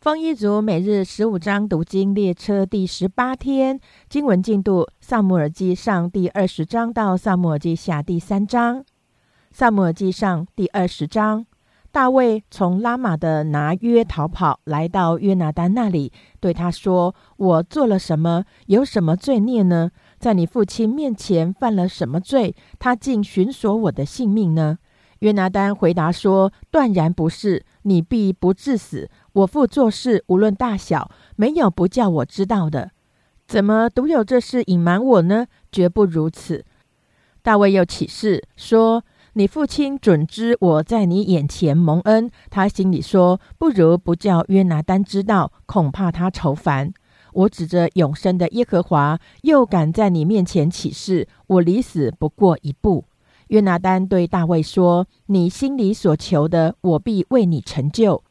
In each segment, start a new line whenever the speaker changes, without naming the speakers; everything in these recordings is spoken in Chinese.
丰一族每日十五章读经列车第十八天经文进度：萨姆尔记上第二十章到萨姆尔记下第三章。萨姆尔记上第二十章，大卫从拉玛的拿约逃跑，来到约拿丹那里，对他说：“我做了什么？有什么罪孽呢？在你父亲面前犯了什么罪？他竟寻索我的性命呢？”约拿丹回答说：“断然不是，你必不致死。我父做事无论大小，没有不叫我知道的。怎么独有这事隐瞒我呢？绝不如此。”大卫又起誓说：“你父亲准知我在你眼前蒙恩。”他心里说：“不如不叫约拿丹知道，恐怕他愁烦。我指着永生的耶和华，又敢在你面前起誓，我离死不过一步。”约拿丹对大卫说：“你心里所求的，我必为你成就。”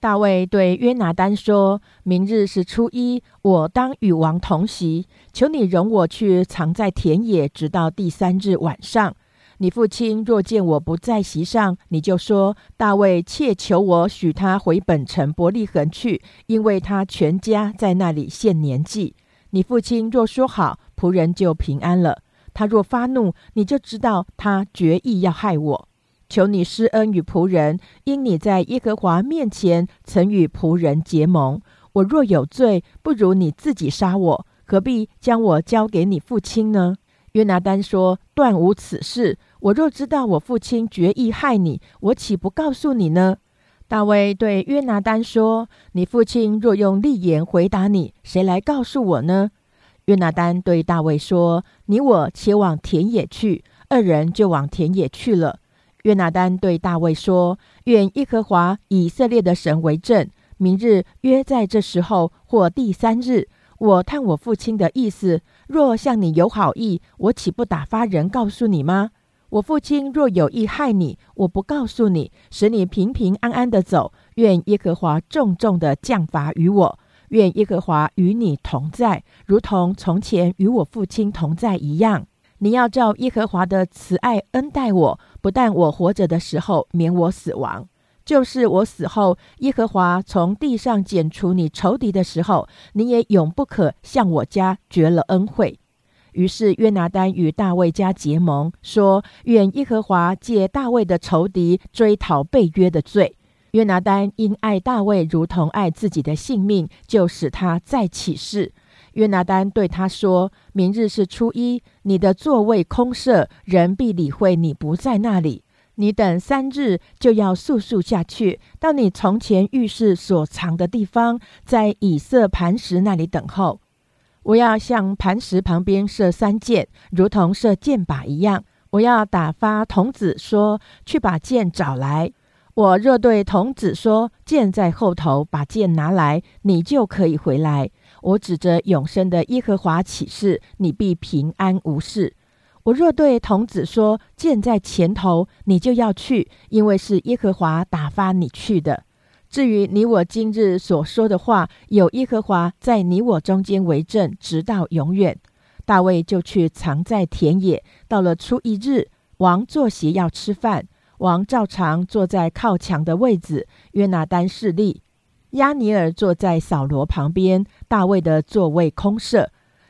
大卫对约拿丹说：“明日是初一，我当与王同席，求你容我去藏在田野，直到第三日晚上。你父亲若见我不在席上，你就说大卫切求我许他回本城伯利恒去，因为他全家在那里献年纪。你父亲若说好，仆人就平安了。”他若发怒，你就知道他决意要害我。求你施恩与仆人，因你在耶和华面前曾与仆人结盟。我若有罪，不如你自己杀我，何必将我交给你父亲呢？约拿丹说：“断无此事。我若知道我父亲决意害你，我岂不告诉你呢？”大卫对约拿丹说：“你父亲若用利言回答你，谁来告诉我呢？”约拿丹对大卫说：“你我且往田野去。”二人就往田野去了。约拿丹对大卫说：“愿耶和华以色列的神为证，明日约在这时候或第三日，我探我父亲的意思。若向你有好意，我岂不打发人告诉你吗？我父亲若有意害你，我不告诉你，使你平平安安的走。愿耶和华重重的降罚于我。”愿耶和华与你同在，如同从前与我父亲同在一样。你要照耶和华的慈爱恩待我，不但我活着的时候免我死亡，就是我死后，耶和华从地上剪除你仇敌的时候，你也永不可向我家绝了恩惠。于是约拿丹与大卫家结盟，说：愿耶和华借大卫的仇敌追讨被约的罪。约拿丹因爱大卫如同爱自己的性命，就使他再起誓。约拿丹对他说：“明日是初一，你的座位空设，人必理会你不在那里。你等三日，就要速速下去，到你从前浴室所藏的地方，在以色磐石那里等候。我要向磐石旁边射三箭，如同射箭靶一样。我要打发童子说：去把箭找来。”我若对童子说：“剑在后头，把剑拿来，你就可以回来。”我指着永生的耶和华起誓，你必平安无事。我若对童子说：“剑在前头，你就要去，因为是耶和华打发你去的。”至于你我今日所说的话，有耶和华在你我中间为证，直到永远。大卫就去藏在田野。到了初一日，王坐席要吃饭。王照常坐在靠墙的位子，约拿丹侍立，亚尼尔坐在扫罗旁边，大卫的座位空设。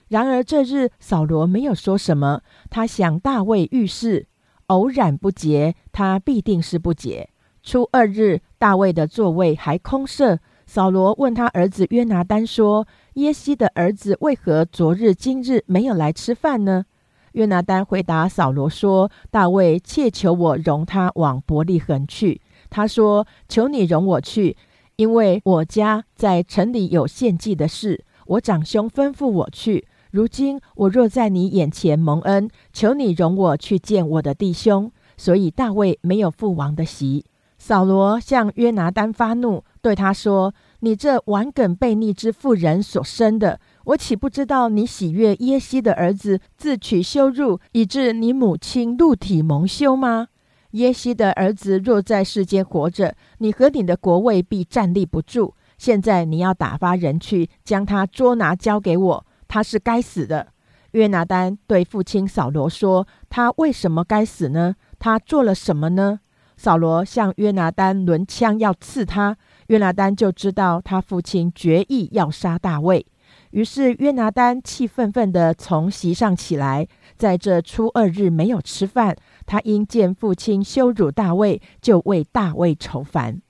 然而这日扫罗没有说什么，他想大卫遇事，偶然不洁，他必定是不洁。初二日，大卫的座位还空设，扫罗问他儿子约拿丹说：“耶西的儿子为何昨日今日没有来吃饭呢？”约拿丹回答扫罗说：“大卫切求我容他往伯利恒去。他说：‘求你容我去，因为我家在城里有献祭的事。我长兄吩咐我去。如今我若在你眼前蒙恩，求你容我去见我的弟兄。’所以大卫没有父王的席。扫罗向约拿丹发怒，对他说：‘你这顽梗悖逆之妇人所生的！’”我岂不知道你喜悦耶西的儿子自取羞辱，以致你母亲露体蒙羞吗？耶西的儿子若在世间活着，你和你的国位必站立不住。现在你要打发人去将他捉拿交给我，他是该死的。约拿丹对父亲扫罗说：“他为什么该死呢？他做了什么呢？”扫罗向约拿丹抡枪要刺他，约拿丹就知道他父亲决意要杀大卫。于是约拿丹气愤愤地从席上起来，在这初二日没有吃饭。他因见父亲羞辱大卫，就为大卫愁烦。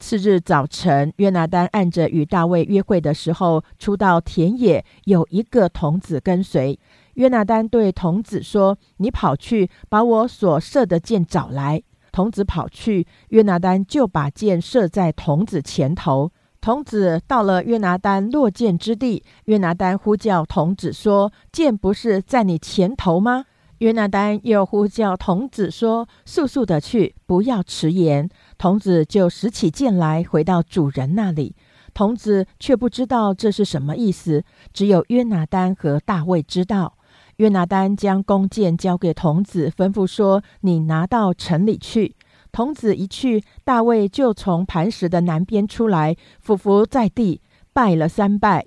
次日早晨，约拿丹按着与大卫约会的时候，出到田野，有一个童子跟随。约拿丹对童子说：“你跑去把我所射的箭找来。”童子跑去，约拿丹就把箭射在童子前头。童子到了约拿丹落箭之地，约拿丹呼叫童子说：“箭不是在你前头吗？”约拿丹又呼叫童子说：“速速的去，不要迟延。”童子就拾起剑来，回到主人那里。童子却不知道这是什么意思，只有约拿丹和大卫知道。约拿丹将弓箭交给童子，吩咐说：“你拿到城里去。”童子一去，大卫就从磐石的南边出来，俯伏在地，拜了三拜。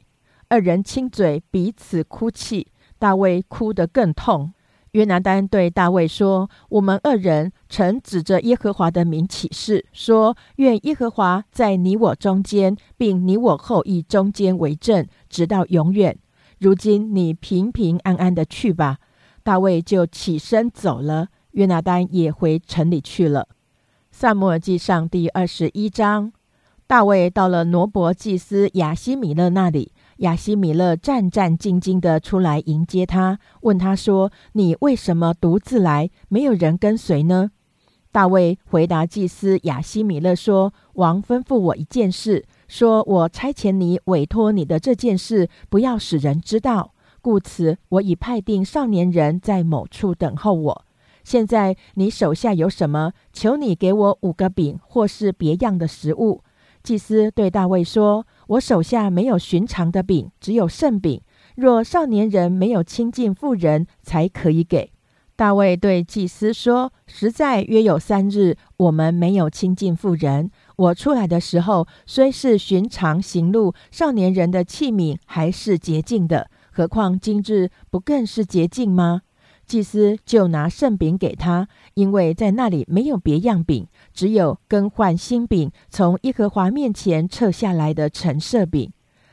二人亲嘴，彼此哭泣。大卫哭得更痛。约拿丹对大卫说：“我们二人曾指着耶和华的名起誓，说愿耶和华在你我中间，并你我后裔中间为证，直到永远。如今你平平安安的去吧。”大卫就起身走了，约拿丹也回城里去了。萨母尔记上第二十一章，大卫到了挪伯祭司亚西米勒那里。亚西米勒战战兢兢的出来迎接他，问他说：“你为什么独自来？没有人跟随呢？”大卫回答祭司亚西米勒说：“王吩咐我一件事，说我差遣你委托你的这件事，不要使人知道。故此，我已派定少年人在某处等候我。现在你手下有什么？求你给我五个饼，或是别样的食物。”祭司对大卫说。我手下没有寻常的饼，只有圣饼。若少年人没有亲近妇人，才可以给。大卫对祭司说：“实在约有三日，我们没有亲近妇人。我出来的时候，虽是寻常行路，少年人的器皿还是洁净的。何况今日不更是洁净吗？”祭司就拿圣饼给他，因为在那里没有别样饼，只有更换新饼从耶和华面前撤下来的陈设饼。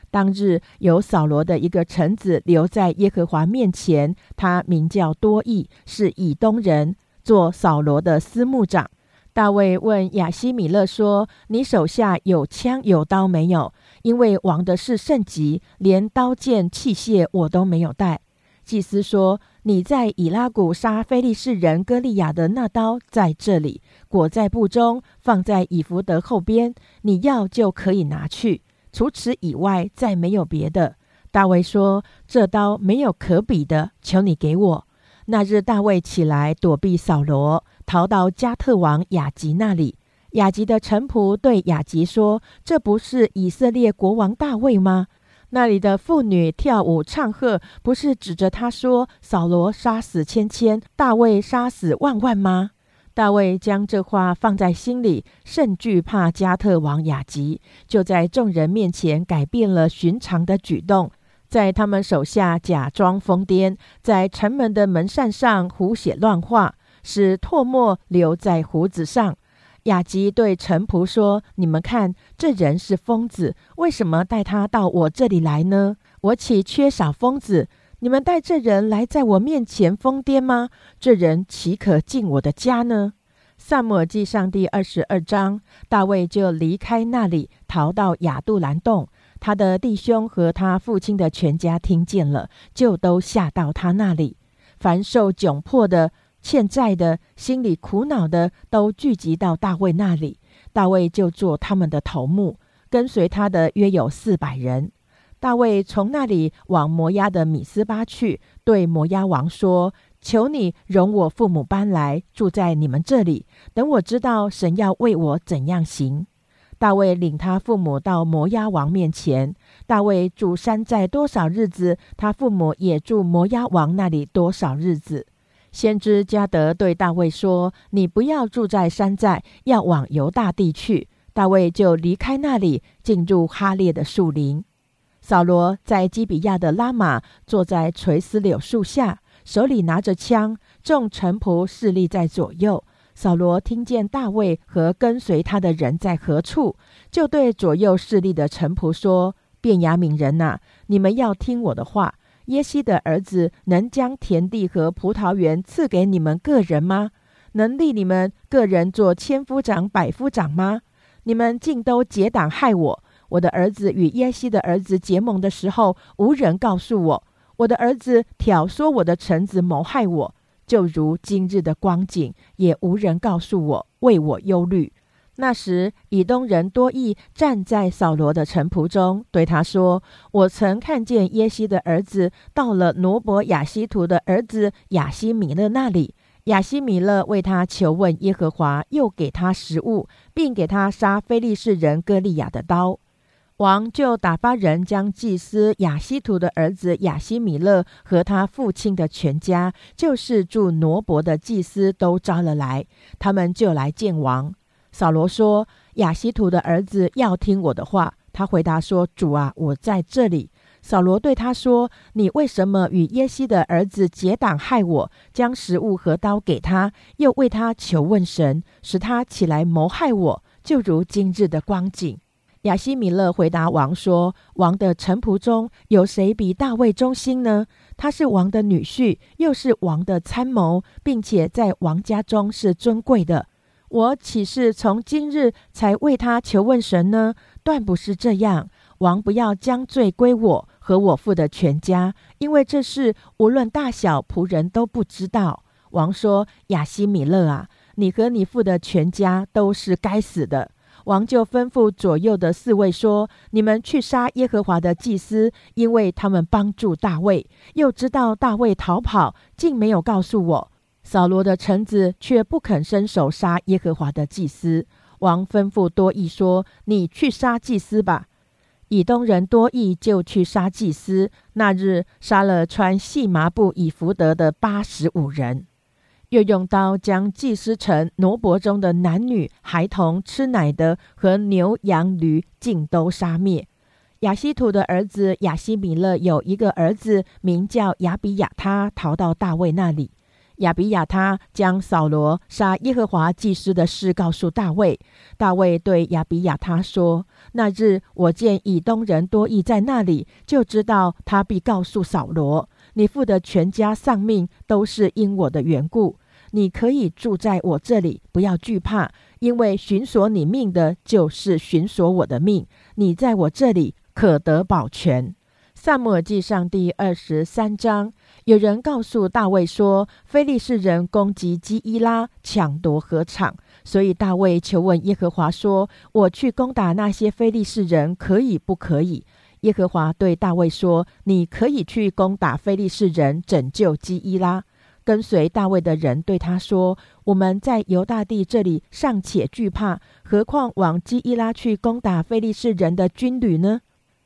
当日有扫罗的一个臣子留在耶和华面前，他名叫多益，是以东人，做扫罗的司牧长。大卫问亚西米勒说：“你手下有枪有刀没有？因为王的事甚急，连刀剑器械我都没有带。”祭司说。你在以拉谷杀非利士人歌利亚的那刀在这里，裹在布中，放在以弗德后边。你要就可以拿去。除此以外，再没有别的。大卫说：“这刀没有可比的，求你给我。”那日，大卫起来躲避扫罗，逃到加特王雅吉那里。雅吉的臣仆对雅吉说：“这不是以色列国王大卫吗？”那里的妇女跳舞唱和，不是指着他说：“扫罗杀死千千，大卫杀死万万吗？”大卫将这话放在心里，甚惧怕加特王雅吉，就在众人面前改变了寻常的举动，在他们手下假装疯癫，在城门的门扇上胡写乱画，使唾沫留在胡子上。雅吉对臣仆说：“你们看，这人是疯子，为什么带他到我这里来呢？我岂缺少疯子？你们带这人来在我面前疯癫吗？这人岂可进我的家呢？”萨母尔记上第二十二章，大卫就离开那里，逃到亚杜兰洞。他的弟兄和他父亲的全家听见了，就都下到他那里。凡受窘迫的。欠债的、心里苦恼的，都聚集到大卫那里。大卫就做他们的头目，跟随他的约有四百人。大卫从那里往摩押的米斯巴去，对摩押王说：“求你容我父母搬来住在你们这里，等我知道神要为我怎样行。”大卫领他父母到摩押王面前。大卫住山寨多少日子，他父母也住摩押王那里多少日子。先知加德对大卫说：“你不要住在山寨，要往犹大地去。”大卫就离开那里，进入哈列的树林。扫罗在基比亚的拉玛坐在垂丝柳树下，手里拿着枪，众臣仆侍立在左右。扫罗听见大卫和跟随他的人在何处，就对左右侍立的臣仆说：“便雅悯人呐，你们要听我的话。耶西的儿子能将田地和葡萄园赐给你们个人吗？能立你们个人做千夫长、百夫长吗？你们竟都结党害我！我的儿子与耶西的儿子结盟的时候，无人告诉我。我的儿子挑唆我的臣子谋害我。”就如今日的光景，也无人告诉我，为我忧虑。那时，以东人多益站在扫罗的臣仆中，对他说：“我曾看见耶西的儿子到了挪伯亚西图的儿子亚西米勒那里，亚西米勒为他求问耶和华，又给他食物，并给他杀非利士人歌利亚的刀。”王就打发人将祭司亚西图的儿子亚西米勒和他父亲的全家，就是住挪伯的祭司，都招了来。他们就来见王。扫罗说：“亚西图的儿子要听我的话。”他回答说：“主啊，我在这里。”扫罗对他说：“你为什么与耶西的儿子结党害我？将食物和刀给他，又为他求问神，使他起来谋害我，就如今日的光景。”亚西米勒回答王说：“王的臣仆中有谁比大卫忠心呢？他是王的女婿，又是王的参谋，并且在王家中是尊贵的。我岂是从今日才为他求问神呢？断不是这样。王不要将罪归我和我父的全家，因为这事无论大小仆人都不知道。”王说：“亚西米勒啊，你和你父的全家都是该死的。”王就吩咐左右的侍卫说：“你们去杀耶和华的祭司，因为他们帮助大卫，又知道大卫逃跑，竟没有告诉我。扫罗的臣子却不肯伸手杀耶和华的祭司。王吩咐多益说：‘你去杀祭司吧。’以东人多益就去杀祭司，那日杀了穿细麻布以福德的八十五人。”又用刀将祭司城挪伯中的男女、孩童、吃奶的和牛羊驴尽都杀灭。亚西图的儿子亚西米勒有一个儿子名叫亚比亚他，逃到大卫那里。亚比亚他将扫罗杀耶和华祭司的事告诉大卫。大卫对亚比亚他说：“那日我见以东人多益在那里，就知道他必告诉扫罗，你父的全家丧命都是因我的缘故。”你可以住在我这里，不要惧怕，因为寻索你命的，就是寻索我的命。你在我这里可得保全。萨母尔记上第二十三章，有人告诉大卫说，非利士人攻击基伊拉，抢夺禾场，所以大卫求问耶和华说：“我去攻打那些非利士人，可以不可以？”耶和华对大卫说：“你可以去攻打非利士人，拯救基伊拉。”跟随大卫的人对他说：“我们在犹大地这里尚且惧怕，何况往基伊拉去攻打非利士人的军旅呢？”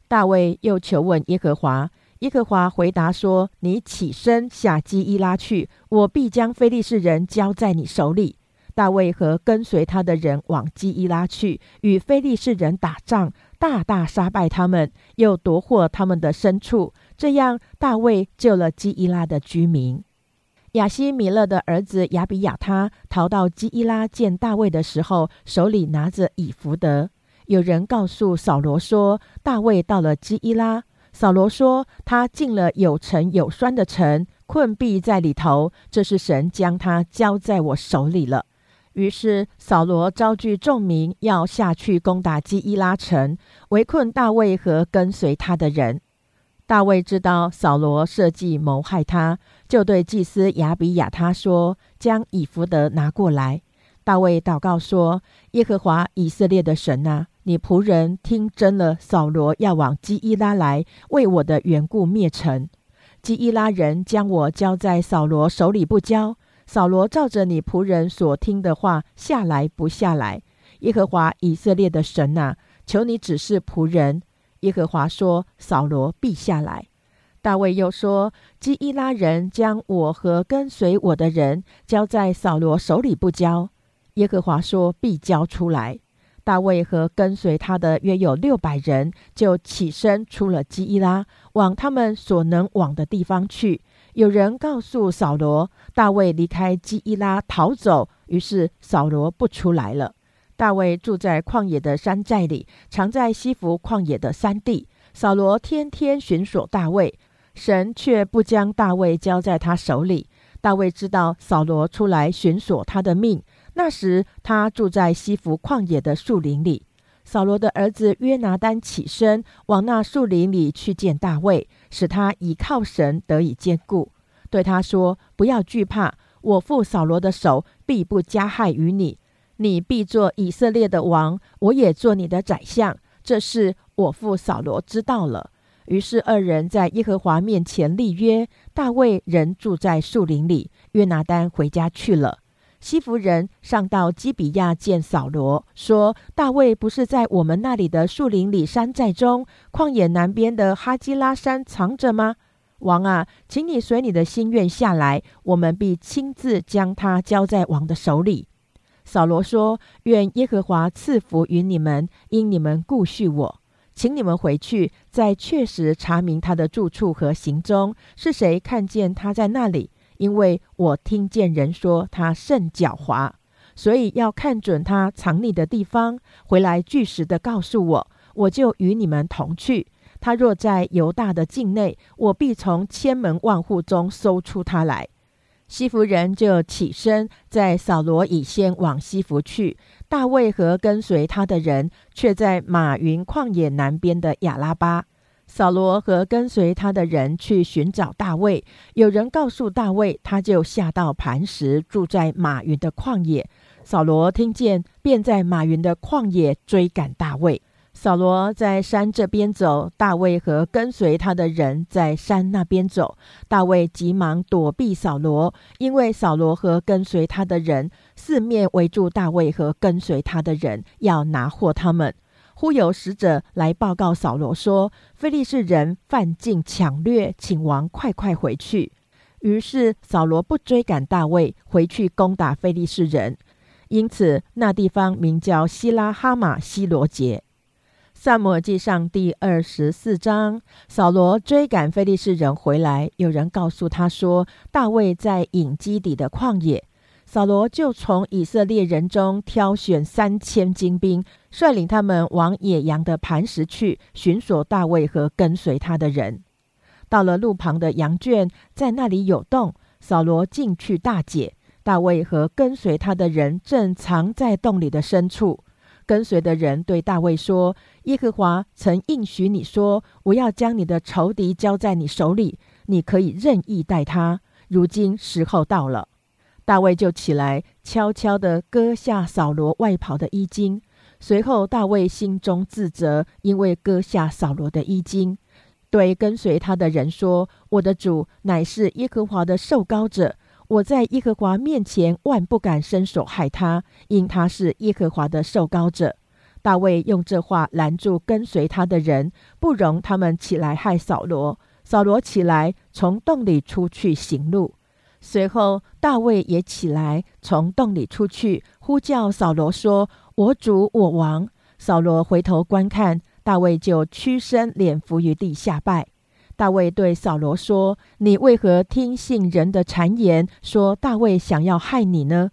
大卫又求问耶和华，耶和华回答说：“你起身下基伊拉去，我必将非利士人交在你手里。”大卫和跟随他的人往基伊拉去，与非利士人打仗，大大杀败他们，又夺获他们的牲畜。这样，大卫救了基伊拉的居民。亚西米勒的儿子亚比亚他逃到基伊拉见大卫的时候，手里拿着以弗德。有人告诉扫罗说，大卫到了基伊拉。扫罗说，他进了有城有栓的城，困闭在里头。这是神将他交在我手里了。于是扫罗召聚众民，要下去攻打基伊拉城，围困大卫和跟随他的人。大卫知道扫罗设计谋害他，就对祭司亚比亚他说：“将以弗德拿过来。”大卫祷告说：“耶和华以色列的神啊，你仆人听真了，扫罗要往基伊拉来，为我的缘故灭城。基伊拉人将我交在扫罗手里不交，扫罗照着你仆人所听的话下来不下来？耶和华以色列的神啊，求你指示仆人。”耶和华说：“扫罗必下来。”大卫又说：“基伊拉人将我和跟随我的人交在扫罗手里，不交。”耶和华说：“必交出来。”大卫和跟随他的约有六百人，就起身出了基伊拉，往他们所能往的地方去。有人告诉扫罗，大卫离开基伊拉逃走，于是扫罗不出来了。大卫住在旷野的山寨里，常在西弗旷野的山地。扫罗天天寻索大卫，神却不将大卫交在他手里。大卫知道扫罗出来寻索他的命，那时他住在西弗旷野的树林里。扫罗的儿子约拿丹起身往那树林里去见大卫，使他倚靠神得以坚固，对他说：“不要惧怕，我父扫罗的手必不加害于你。”你必做以色列的王，我也做你的宰相。这事我父扫罗知道了。于是二人在耶和华面前立约。大卫仍住在树林里，约拿丹回家去了。西弗人上到基比亚见扫罗，说：“大卫不是在我们那里的树林里山寨中，旷野南边的哈基拉山藏着吗？王啊，请你随你的心愿下来，我们必亲自将他交在王的手里。”扫罗说：“愿耶和华赐福于你们，因你们顾恤我，请你们回去，再确实查明他的住处和行踪，是谁看见他在那里？因为我听见人说他甚狡猾，所以要看准他藏匿的地方，回来据实的告诉我，我就与你们同去。他若在犹大的境内，我必从千门万户中搜出他来。”西弗人就起身，在扫罗以先往西弗去。大卫和跟随他的人却在马云旷野南边的亚拉巴。扫罗和跟随他的人去寻找大卫。有人告诉大卫，他就下到磐石，住在马云的旷野。扫罗听见，便在马云的旷野追赶大卫。扫罗在山这边走，大卫和跟随他的人在山那边走。大卫急忙躲避扫罗，因为扫罗和跟随他的人四面围住大卫和跟随他的人，要拿获他们。忽有使者来报告扫罗说：“非利士人犯境抢掠，请王快快回去。”于是扫罗不追赶大卫，回去攻打非利士人。因此那地方名叫希拉哈马希罗杰。萨摩尔记上第二十四章，扫罗追赶非利士人回来，有人告诉他说，大卫在隐基底的旷野。扫罗就从以色列人中挑选三千精兵，率领他们往野羊的磐石去寻索大卫和跟随他的人。到了路旁的羊圈，在那里有洞，扫罗进去大解，大卫和跟随他的人正藏在洞里的深处。跟随的人对大卫说：“耶和华曾应许你说，我要将你的仇敌交在你手里，你可以任意待他。如今时候到了。”大卫就起来，悄悄地割下扫罗外袍的衣襟。随后，大卫心中自责，因为割下扫罗的衣襟，对跟随他的人说：“我的主乃是耶和华的受膏者。”我在耶和华面前万不敢伸手害他，因他是耶和华的受膏者。大卫用这话拦住跟随他的人，不容他们起来害扫罗。扫罗起来，从洞里出去行路。随后，大卫也起来，从洞里出去，呼叫扫罗说：“我主，我王。”扫罗回头观看，大卫就屈身脸伏于地下拜。大卫对扫罗说：“你为何听信人的谗言，说大卫想要害你呢？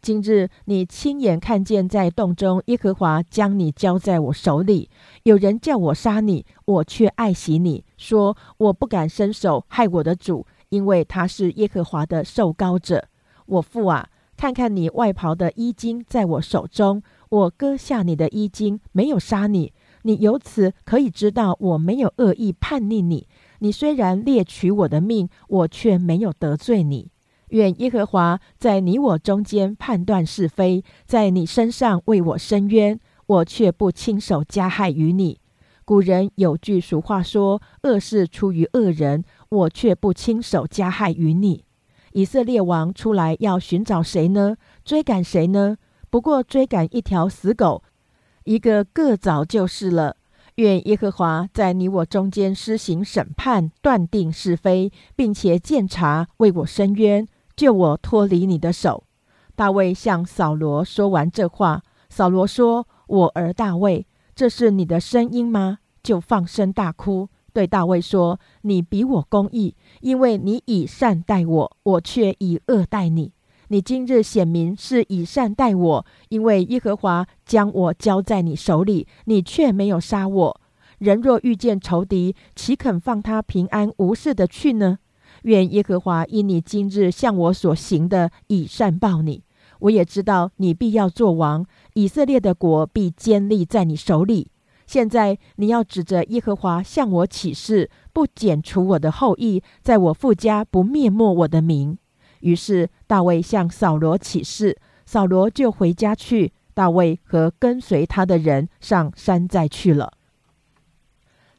今日你亲眼看见在洞中，耶和华将你交在我手里。有人叫我杀你，我却爱惜你，说我不敢伸手害我的主，因为他是耶和华的受膏者。我父啊，看看你外袍的衣襟在我手中，我割下你的衣襟，没有杀你。你由此可以知道，我没有恶意叛逆你。”你虽然猎取我的命，我却没有得罪你。愿耶和华在你我中间判断是非，在你身上为我伸冤，我却不亲手加害于你。古人有句俗话说：“恶事出于恶人”，我却不亲手加害于你。以色列王出来要寻找谁呢？追赶谁呢？不过追赶一条死狗，一个个早就是了。愿耶和华在你我中间施行审判，断定是非，并且鉴察，为我伸冤，救我脱离你的手。大卫向扫罗说完这话，扫罗说：“我儿大卫，这是你的声音吗？”就放声大哭，对大卫说：“你比我公义，因为你以善待我，我却以恶待你。你今日显明是以善待我，因为耶和华将我交在你手里，你却没有杀我。人若遇见仇敌，岂肯放他平安无事的去呢？愿耶和华因你今日向我所行的，以善报你。我也知道你必要做王，以色列的国必坚立在你手里。”现在你要指着耶和华向我起誓，不剪除我的后裔，在我父家不灭没我的名。于是大卫向扫罗起誓，扫罗就回家去。大卫和跟随他的人上山寨去了。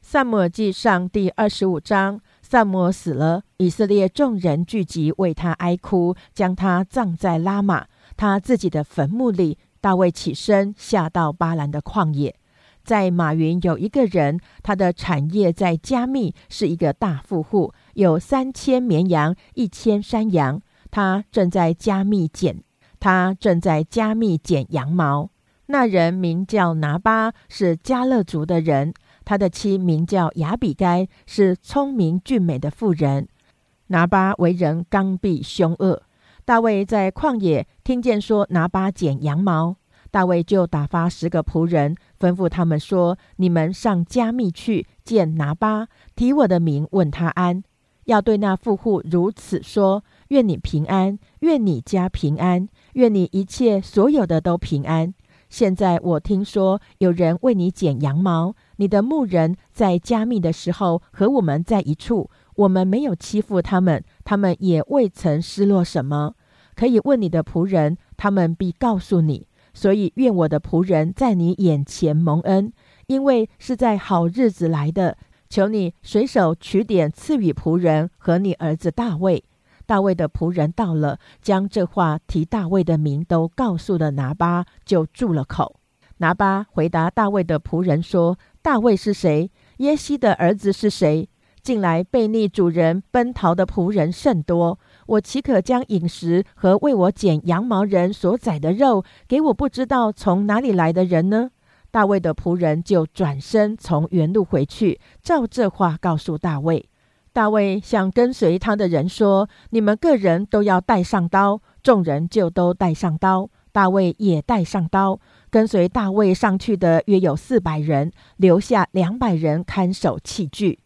萨母尔记上第二十五章，萨母尔死了，以色列众人聚集为他哀哭，将他葬在拉玛他自己的坟墓里。大卫起身下到巴兰的旷野。在马云有一个人，他的产业在加密，是一个大富户，有三千绵羊，一千山羊。他正在加密剪，他正在加密剪羊毛。那人名叫拿巴，是加勒族的人。他的妻名叫雅比该，是聪明俊美的妇人。拿巴为人刚愎凶恶。大卫在旷野听见说拿巴剪羊毛。大卫就打发十个仆人，吩咐他们说：“你们上加密去见拿巴，提我的名，问他安。要对那富户如此说：愿你平安，愿你家平安，愿你一切所有的都平安。现在我听说有人为你剪羊毛，你的牧人在加密的时候和我们在一处，我们没有欺负他们，他们也未曾失落什么。可以问你的仆人，他们必告诉你。”所以，愿我的仆人在你眼前蒙恩，因为是在好日子来的。求你随手取点赐予仆人和你儿子大卫。大卫的仆人到了，将这话提大卫的名都告诉了拿巴，就住了口。拿巴回答大卫的仆人说：“大卫是谁？耶西的儿子是谁？近来背逆主人奔逃的仆人甚多。”我岂可将饮食和为我剪羊毛人所宰的肉给我不知道从哪里来的人呢？大卫的仆人就转身从原路回去，照这话告诉大卫。大卫向跟随他的人说：“你们个人都要带上刀。”众人就都带上刀，大卫也带上刀。跟随大卫上去的约有四百人，留下两百人看守器具。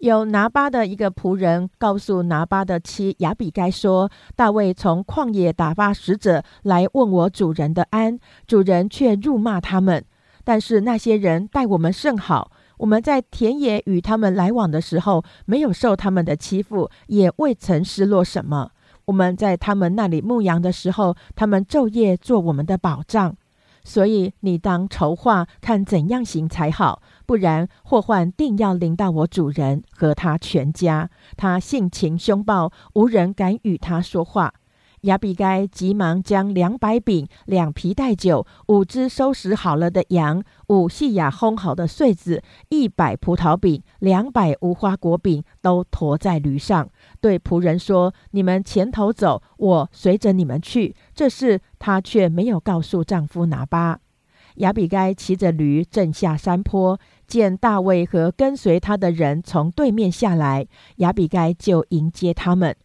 有拿巴的一个仆人告诉拿巴的妻亚比该说：“大卫从旷野打发使者来问我主人的安，主人却辱骂他们。但是那些人待我们甚好，我们在田野与他们来往的时候，没有受他们的欺负，也未曾失落什么。我们在他们那里牧羊的时候，他们昼夜做我们的保障。”所以你当筹划，看怎样行才好，不然祸患定要临到我主人和他全家。他性情凶暴，无人敢与他说话。亚比该急忙将两百饼、两皮带酒、五只收拾好了的羊、五细雅烘好的穗子、一百葡萄饼、两百无花果饼，都驮在驴上，对仆人说：“你们前头走，我随着你们去。”这事她却没有告诉丈夫拿巴。亚比该骑着驴正下山坡，见大卫和跟随他的人从对面下来，亚比该就迎接他们。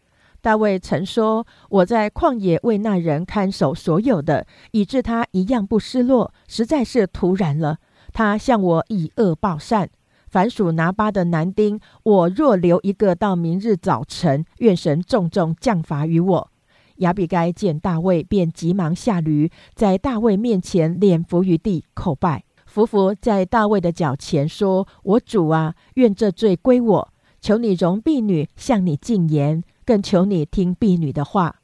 大卫曾说：“我在旷野为那人看守所有的，以致他一样不失落，实在是突然了。他向我以恶报善，凡属拿巴的男丁，我若留一个到明日早晨，愿神重重降罚于我。”亚比该见大卫，便急忙下驴，在大卫面前脸伏于地叩拜，伏伏在大卫的脚前说：“我主啊，愿这罪归我，求你容婢女向你进言。”更求你听婢女的话，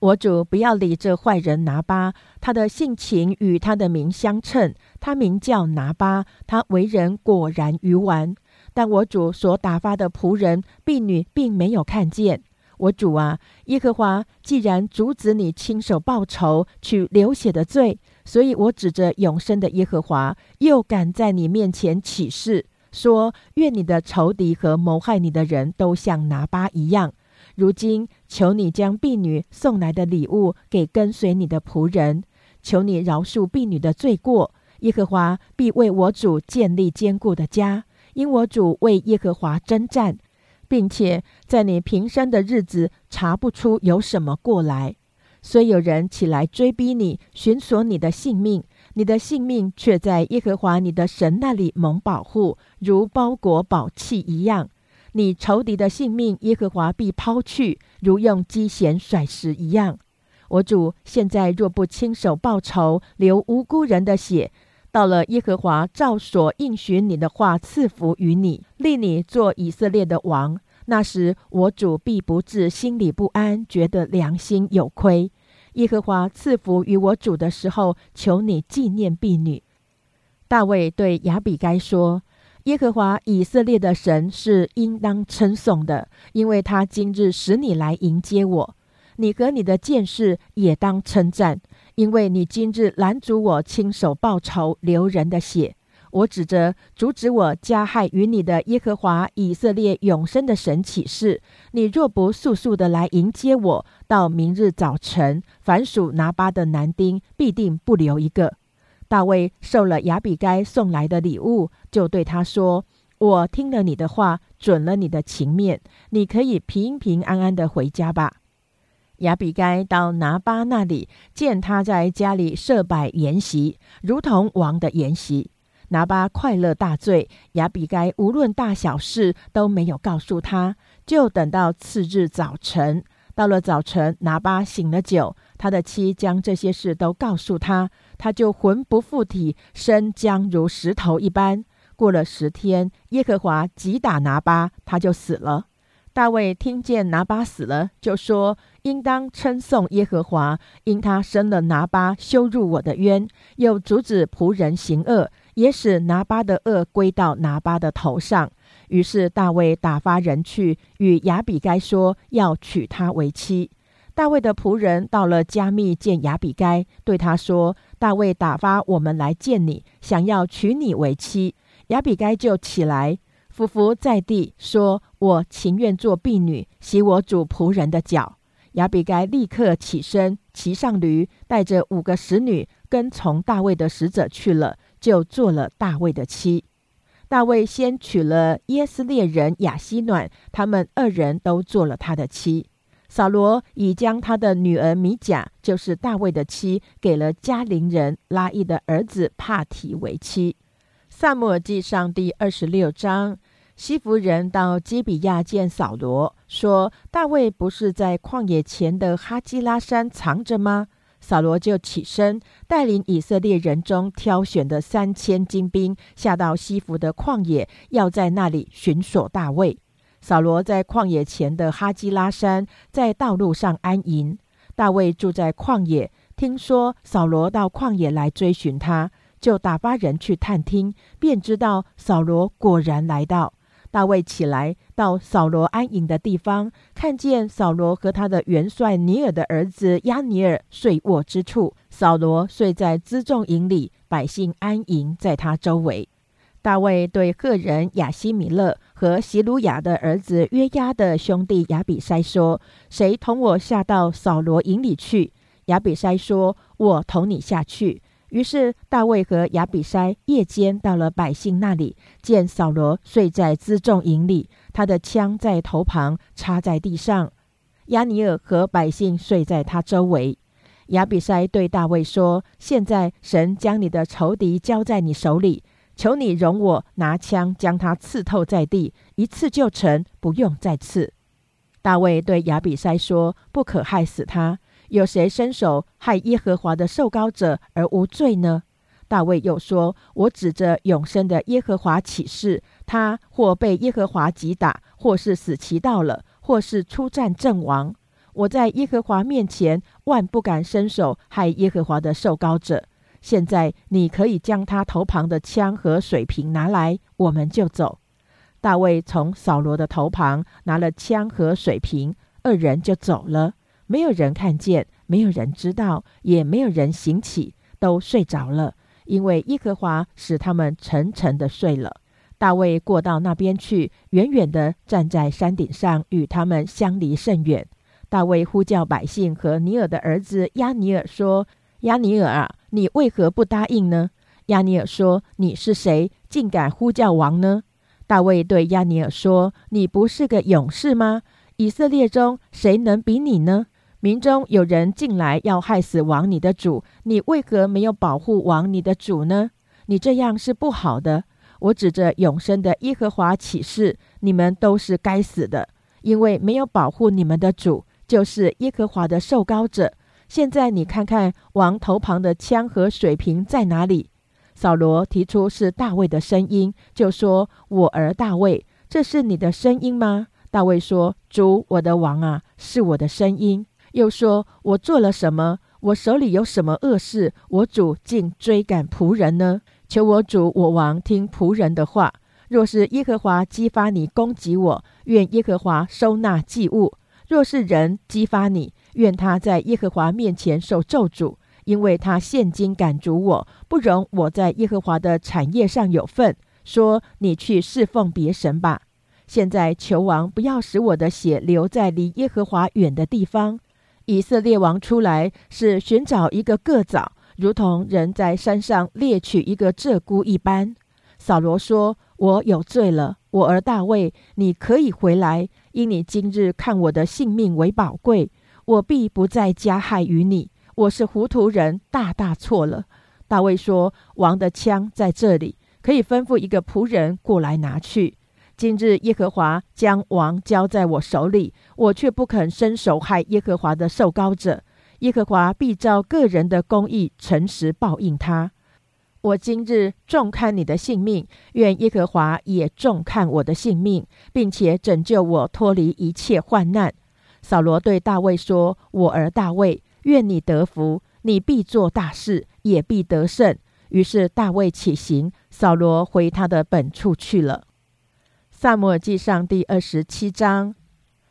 我主不要理这坏人拿巴，他的性情与他的名相称。他名叫拿巴，他为人果然愚顽。但我主所打发的仆人婢女并没有看见。我主啊，耶和华既然阻止你亲手报仇，取流血的罪，所以我指着永生的耶和华，又敢在你面前起誓，说：愿你的仇敌和谋害你的人都像拿巴一样。如今求你将婢女送来的礼物给跟随你的仆人，求你饶恕婢女的罪过。耶和华必为我主建立坚固的家，因我主为耶和华征战，并且在你平生的日子查不出有什么过来。虽有人起来追逼你，寻索你的性命，你的性命却在耶和华你的神那里蒙保护，如包裹宝器一样。你仇敌的性命，耶和华必抛去，如用机弦甩石一样。我主现在若不亲手报仇，流无辜人的血，到了耶和华照所应许你的话赐福于你，立你做以色列的王。那时，我主必不至心里不安，觉得良心有亏。耶和华赐福于我主的时候，求你纪念婢女。大卫对亚比该说：“耶和华以色列的神是应当称颂的，因为他今日使你来迎接我。你和你的剑士也当称赞，因为你今日拦阻我亲手报仇，流人的血。”我指着阻止我加害于你的耶和华以色列永生的神起誓：你若不速速的来迎接我，到明日早晨，凡属拿巴的男丁必定不留一个。大卫受了亚比该送来的礼物，就对他说：“我听了你的话，准了你的情面，你可以平平安安的回家吧。”亚比该到拿巴那里，见他在家里设摆筵席，如同王的筵席。拿巴快乐大醉，亚比该无论大小事都没有告诉他，就等到次日早晨。到了早晨，拿巴醒了酒，他的妻将这些事都告诉他，他就魂不附体，身僵如石头一般。过了十天，耶和华击打拿巴，他就死了。大卫听见拿巴死了，就说：“应当称颂耶和华，因他生了拿巴，羞辱我的冤，又阻止仆人行恶。”也使拿巴的恶归到拿巴的头上。于是大卫打发人去与亚比该说，要娶她为妻。大卫的仆人到了加密见亚比该，对他说：“大卫打发我们来见你，想要娶你为妻。”亚比该就起来，伏伏在地，说：“我情愿做婢女，洗我主仆人的脚。”亚比该立刻起身，骑上驴，带着五个使女，跟从大卫的使者去了。就做了大卫的妻。大卫先娶了耶斯列人雅西暖，他们二人都做了他的妻。扫罗已将他的女儿米甲，就是大卫的妻，给了加林人拉伊的儿子帕提为妻。萨母尔记上第二十六章，西弗人到基比亚见扫罗，说：“大卫不是在旷野前的哈基拉山藏着吗？”扫罗就起身，带领以色列人中挑选的三千精兵，下到西弗的旷野，要在那里寻索大卫。扫罗在旷野前的哈基拉山，在道路上安营。大卫住在旷野，听说扫罗到旷野来追寻他，就打发人去探听，便知道扫罗果然来到。大卫起来，到扫罗安营的地方，看见扫罗和他的元帅尼尔的儿子亚尼尔睡卧之处。扫罗睡在辎重营里，百姓安营在他周围。大卫对赫人亚西米勒和席鲁雅的儿子约押的兄弟亚比筛说：“谁同我下到扫罗营里去？”亚比筛说：“我同你下去。”于是大卫和亚比筛夜间到了百姓那里，见扫罗睡在辎重营里，他的枪在头旁插在地上。亚尼尔和百姓睡在他周围。亚比筛对大卫说：“现在神将你的仇敌交在你手里，求你容我拿枪将他刺透在地，一刺就成，不用再刺。”大卫对亚比筛说：“不可害死他。”有谁伸手害耶和华的受膏者而无罪呢？大卫又说：“我指着永生的耶和华起誓，他或被耶和华击打，或是死期到了，或是出战阵亡。我在耶和华面前万不敢伸手害耶和华的受膏者。现在你可以将他头旁的枪和水瓶拿来，我们就走。”大卫从扫罗的头旁拿了枪和水瓶，二人就走了。没有人看见，没有人知道，也没有人醒起，都睡着了，因为耶和华使他们沉沉的睡了。大卫过到那边去，远远的站在山顶上，与他们相离甚远。大卫呼叫百姓和尼尔的儿子亚尼尔说：“亚尼尔啊，你为何不答应呢？”亚尼尔说：“你是谁，竟敢呼叫王呢？”大卫对亚尼尔说：“你不是个勇士吗？以色列中谁能比你呢？民中有人进来要害死王你的主，你为何没有保护王你的主呢？你这样是不好的。我指着永生的耶和华起誓，你们都是该死的，因为没有保护你们的主，就是耶和华的受膏者。现在你看看王头旁的枪和水瓶在哪里？”扫罗提出是大卫的声音，就说：“我儿大卫，这是你的声音吗？”大卫说：“主，我的王啊，是我的声音。”又说：“我做了什么？我手里有什么恶事？我主竟追赶仆人呢？求我主我王听仆人的话。若是耶和华激发你攻击我，愿耶和华收纳祭物；若是人激发你，愿他在耶和华面前受咒诅。”因为他现今赶逐我，不容我在耶和华的产业上有份。说：“你去侍奉别神吧。”现在求王不要使我的血留在离耶和华远的地方。以色列王出来是寻找一个个枣，如同人在山上猎取一个鹧鸪一般。扫罗说：“我有罪了，我儿大卫，你可以回来，因你今日看我的性命为宝贵，我必不再加害于你。”我是糊涂人，大大错了。大卫说：“王的枪在这里，可以吩咐一个仆人过来拿去。今日耶和华将王交在我手里，我却不肯伸手害耶和华的受膏者。耶和华必照个人的公义诚实报应他。我今日重看你的性命，愿耶和华也重看我的性命，并且拯救我脱离一切患难。”扫罗对大卫说：“我儿大卫。”愿你得福，你必做大事，也必得胜。于是大卫起行，扫罗回他的本处去了。萨摩尔记上第二十七章，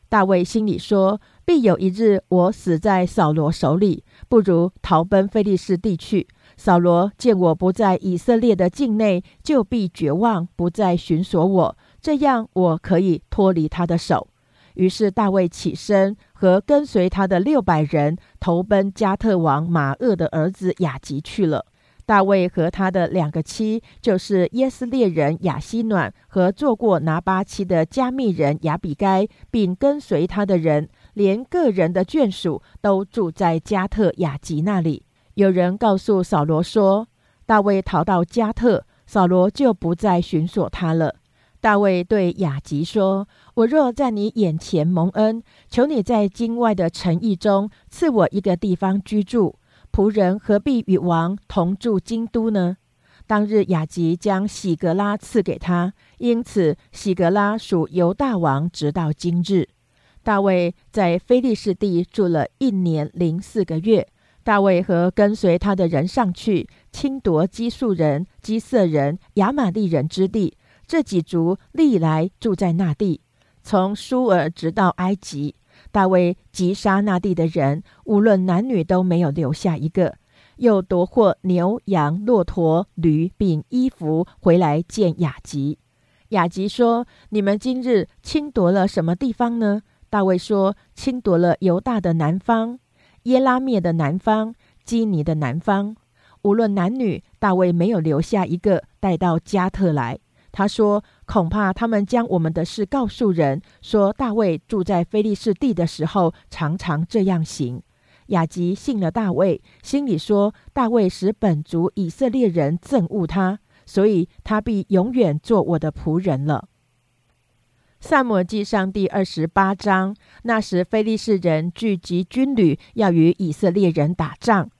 大卫心里说：必有一日我死在扫罗手里，不如逃奔菲利士地去。扫罗见我不在以色列的境内，就必绝望，不再寻索我，这样我可以脱离他的手。于是大卫起身，和跟随他的六百人投奔加特王马厄的儿子雅吉去了。大卫和他的两个妻，就是耶斯列人雅西暖和做过拿巴妻的加密人雅比该，并跟随他的人，连个人的眷属，都住在加特雅吉那里。有人告诉扫罗说，大卫逃到加特，扫罗就不再寻索他了。大卫对雅吉说：“我若在你眼前蒙恩，求你在京外的城邑中赐我一个地方居住。仆人何必与王同住京都呢？”当日雅吉将喜格拉赐给他，因此喜格拉属犹大王，直到今日。大卫在非利士地住了一年零四个月。大卫和跟随他的人上去，侵夺基述人、基色人、亚玛利人之地。这几族历来住在那地，从舒尔直到埃及。大卫击杀那地的人，无论男女都没有留下一个。又夺获牛羊、骆驼、驴，并衣服回来见雅吉。雅吉说：“你们今日侵夺了什么地方呢？”大卫说：“侵夺了犹大的南方，耶拉灭的南方，基尼的南方。无论男女，大卫没有留下一个，带到加特来。”他说：“恐怕他们将我们的事告诉人，说大卫住在菲利士地的时候，常常这样行。”雅吉信了大卫，心里说：“大卫使本族以色列人憎恶他，所以他必永远做我的仆人了。”萨摩记上第二十八章，那时菲利士人聚集军旅，要与以色列人打仗。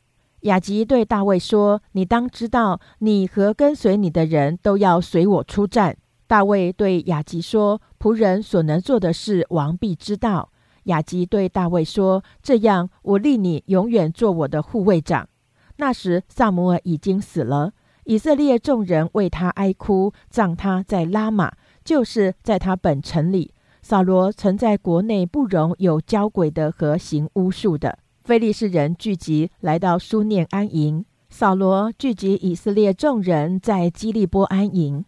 雅吉对大卫说：“你当知道，你和跟随你的人都要随我出战。”大卫对雅吉说：“仆人所能做的事，王必知道。”雅吉对大卫说：“这样，我立你永远做我的护卫长。”那时，萨摩尔已经死了，以色列众人为他哀哭，葬他在拉玛，就是在他本城里。扫罗曾在国内不容有交鬼的和行巫术的。非利士人聚集来到苏念安营，扫罗聚集以色列众人在基利波安营。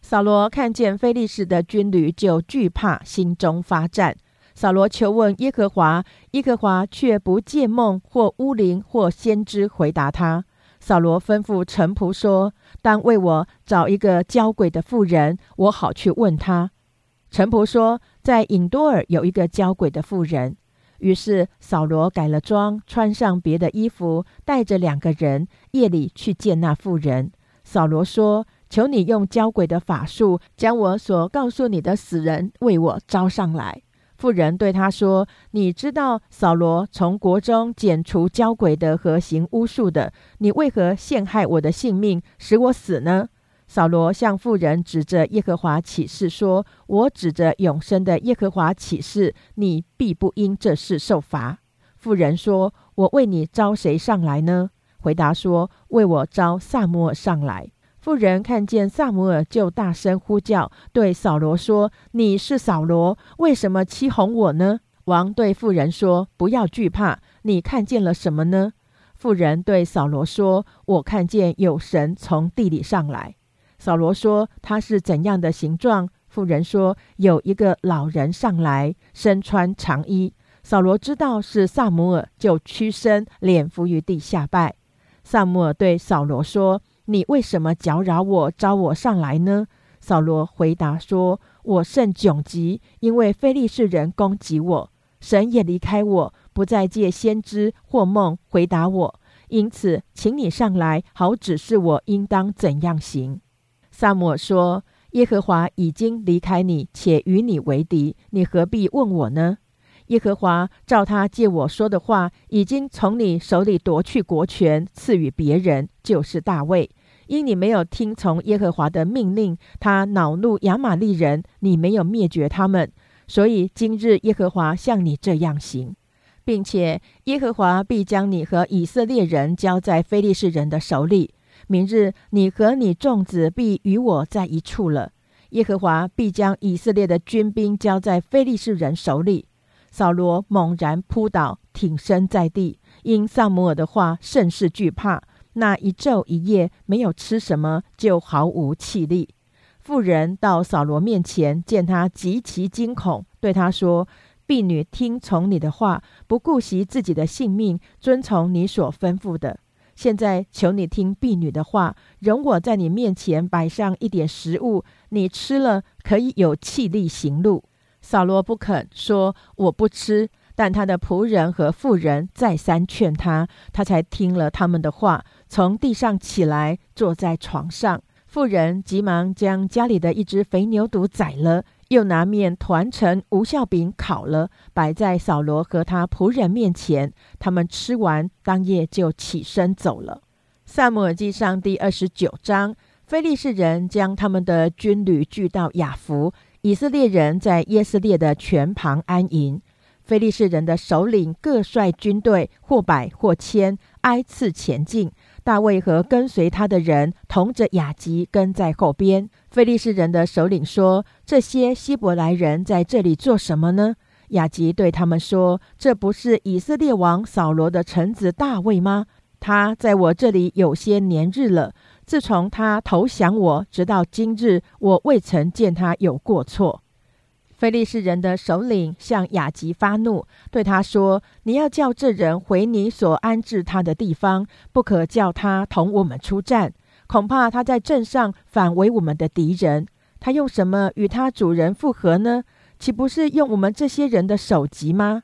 扫罗看见非利士的军旅，就惧怕，心中发战。扫罗求问耶和华，耶和华却不借梦或巫灵或先知回答他。扫罗吩咐臣仆说：“当为我找一个交鬼的妇人，我好去问他。”臣仆说：“在隐多尔有一个交鬼的妇人。”于是扫罗改了装，穿上别的衣服，带着两个人，夜里去见那妇人。扫罗说：“求你用交鬼的法术，将我所告诉你的死人为我招上来。”妇人对他说：“你知道扫罗从国中剪除交鬼的和行巫术的，你为何陷害我的性命，使我死呢？”扫罗向妇人指着耶和华起誓说：“我指着永生的耶和华起誓，你必不因这事受罚。”妇人说：“我为你招谁上来呢？”回答说：“为我招萨摩尔上来。”妇人看见萨摩尔，就大声呼叫，对扫罗说：“你是扫罗，为什么欺哄我呢？”王对妇人说：“不要惧怕，你看见了什么呢？”妇人对扫罗说：“我看见有神从地里上来。”扫罗说：“他是怎样的形状？”妇人说：“有一个老人上来，身穿长衣。”扫罗知道是萨姆尔，就屈身，脸伏于地下拜。萨姆尔对扫罗说：“你为什么搅扰我，招我上来呢？”扫罗回答说：“我甚窘急，因为非利士人攻击我，神也离开我，不再借先知或梦回答我。因此，请你上来，好指示我应当怎样行。”萨姆说：“耶和华已经离开你，且与你为敌，你何必问我呢？耶和华照他借我说的话，已经从你手里夺去国权，赐予别人，就是大卫。因你没有听从耶和华的命令，他恼怒亚玛利人，你没有灭绝他们，所以今日耶和华像你这样行，并且耶和华必将你和以色列人交在非利士人的手里。”明日你和你众子必与我在一处了。耶和华必将以色列的军兵交在非利士人手里。扫罗猛然扑倒，挺身在地，因萨姆尔的话甚是惧怕。那一昼一夜没有吃什么，就毫无气力。妇人到扫罗面前，见他极其惊恐，对他说：“婢女听从你的话，不顾惜自己的性命，遵从你所吩咐的。”现在求你听婢女的话，容我在你面前摆上一点食物，你吃了可以有气力行路。扫罗不肯说我不吃，但他的仆人和妇人再三劝他，他才听了他们的话，从地上起来，坐在床上。妇人急忙将家里的一只肥牛犊宰了。又拿面团成无效饼烤了，摆在扫罗和他仆人面前。他们吃完，当夜就起身走了。萨姆尔记上第二十九章，非利士人将他们的军旅聚到雅弗，以色列人在耶斯列的泉旁安营。非利士人的首领各率军队，或百或千，挨次前进。大卫和跟随他的人同着雅吉跟在后边。菲利士人的首领说：“这些希伯来人在这里做什么呢？”雅吉对他们说：“这不是以色列王扫罗的臣子大卫吗？他在我这里有些年日了。自从他投降我，直到今日，我未曾见他有过错。”非利士人的首领向雅吉发怒，对他说：“你要叫这人回你所安置他的地方，不可叫他同我们出战。恐怕他在镇上反为我们的敌人。他用什么与他主人复合呢？岂不是用我们这些人的首级吗？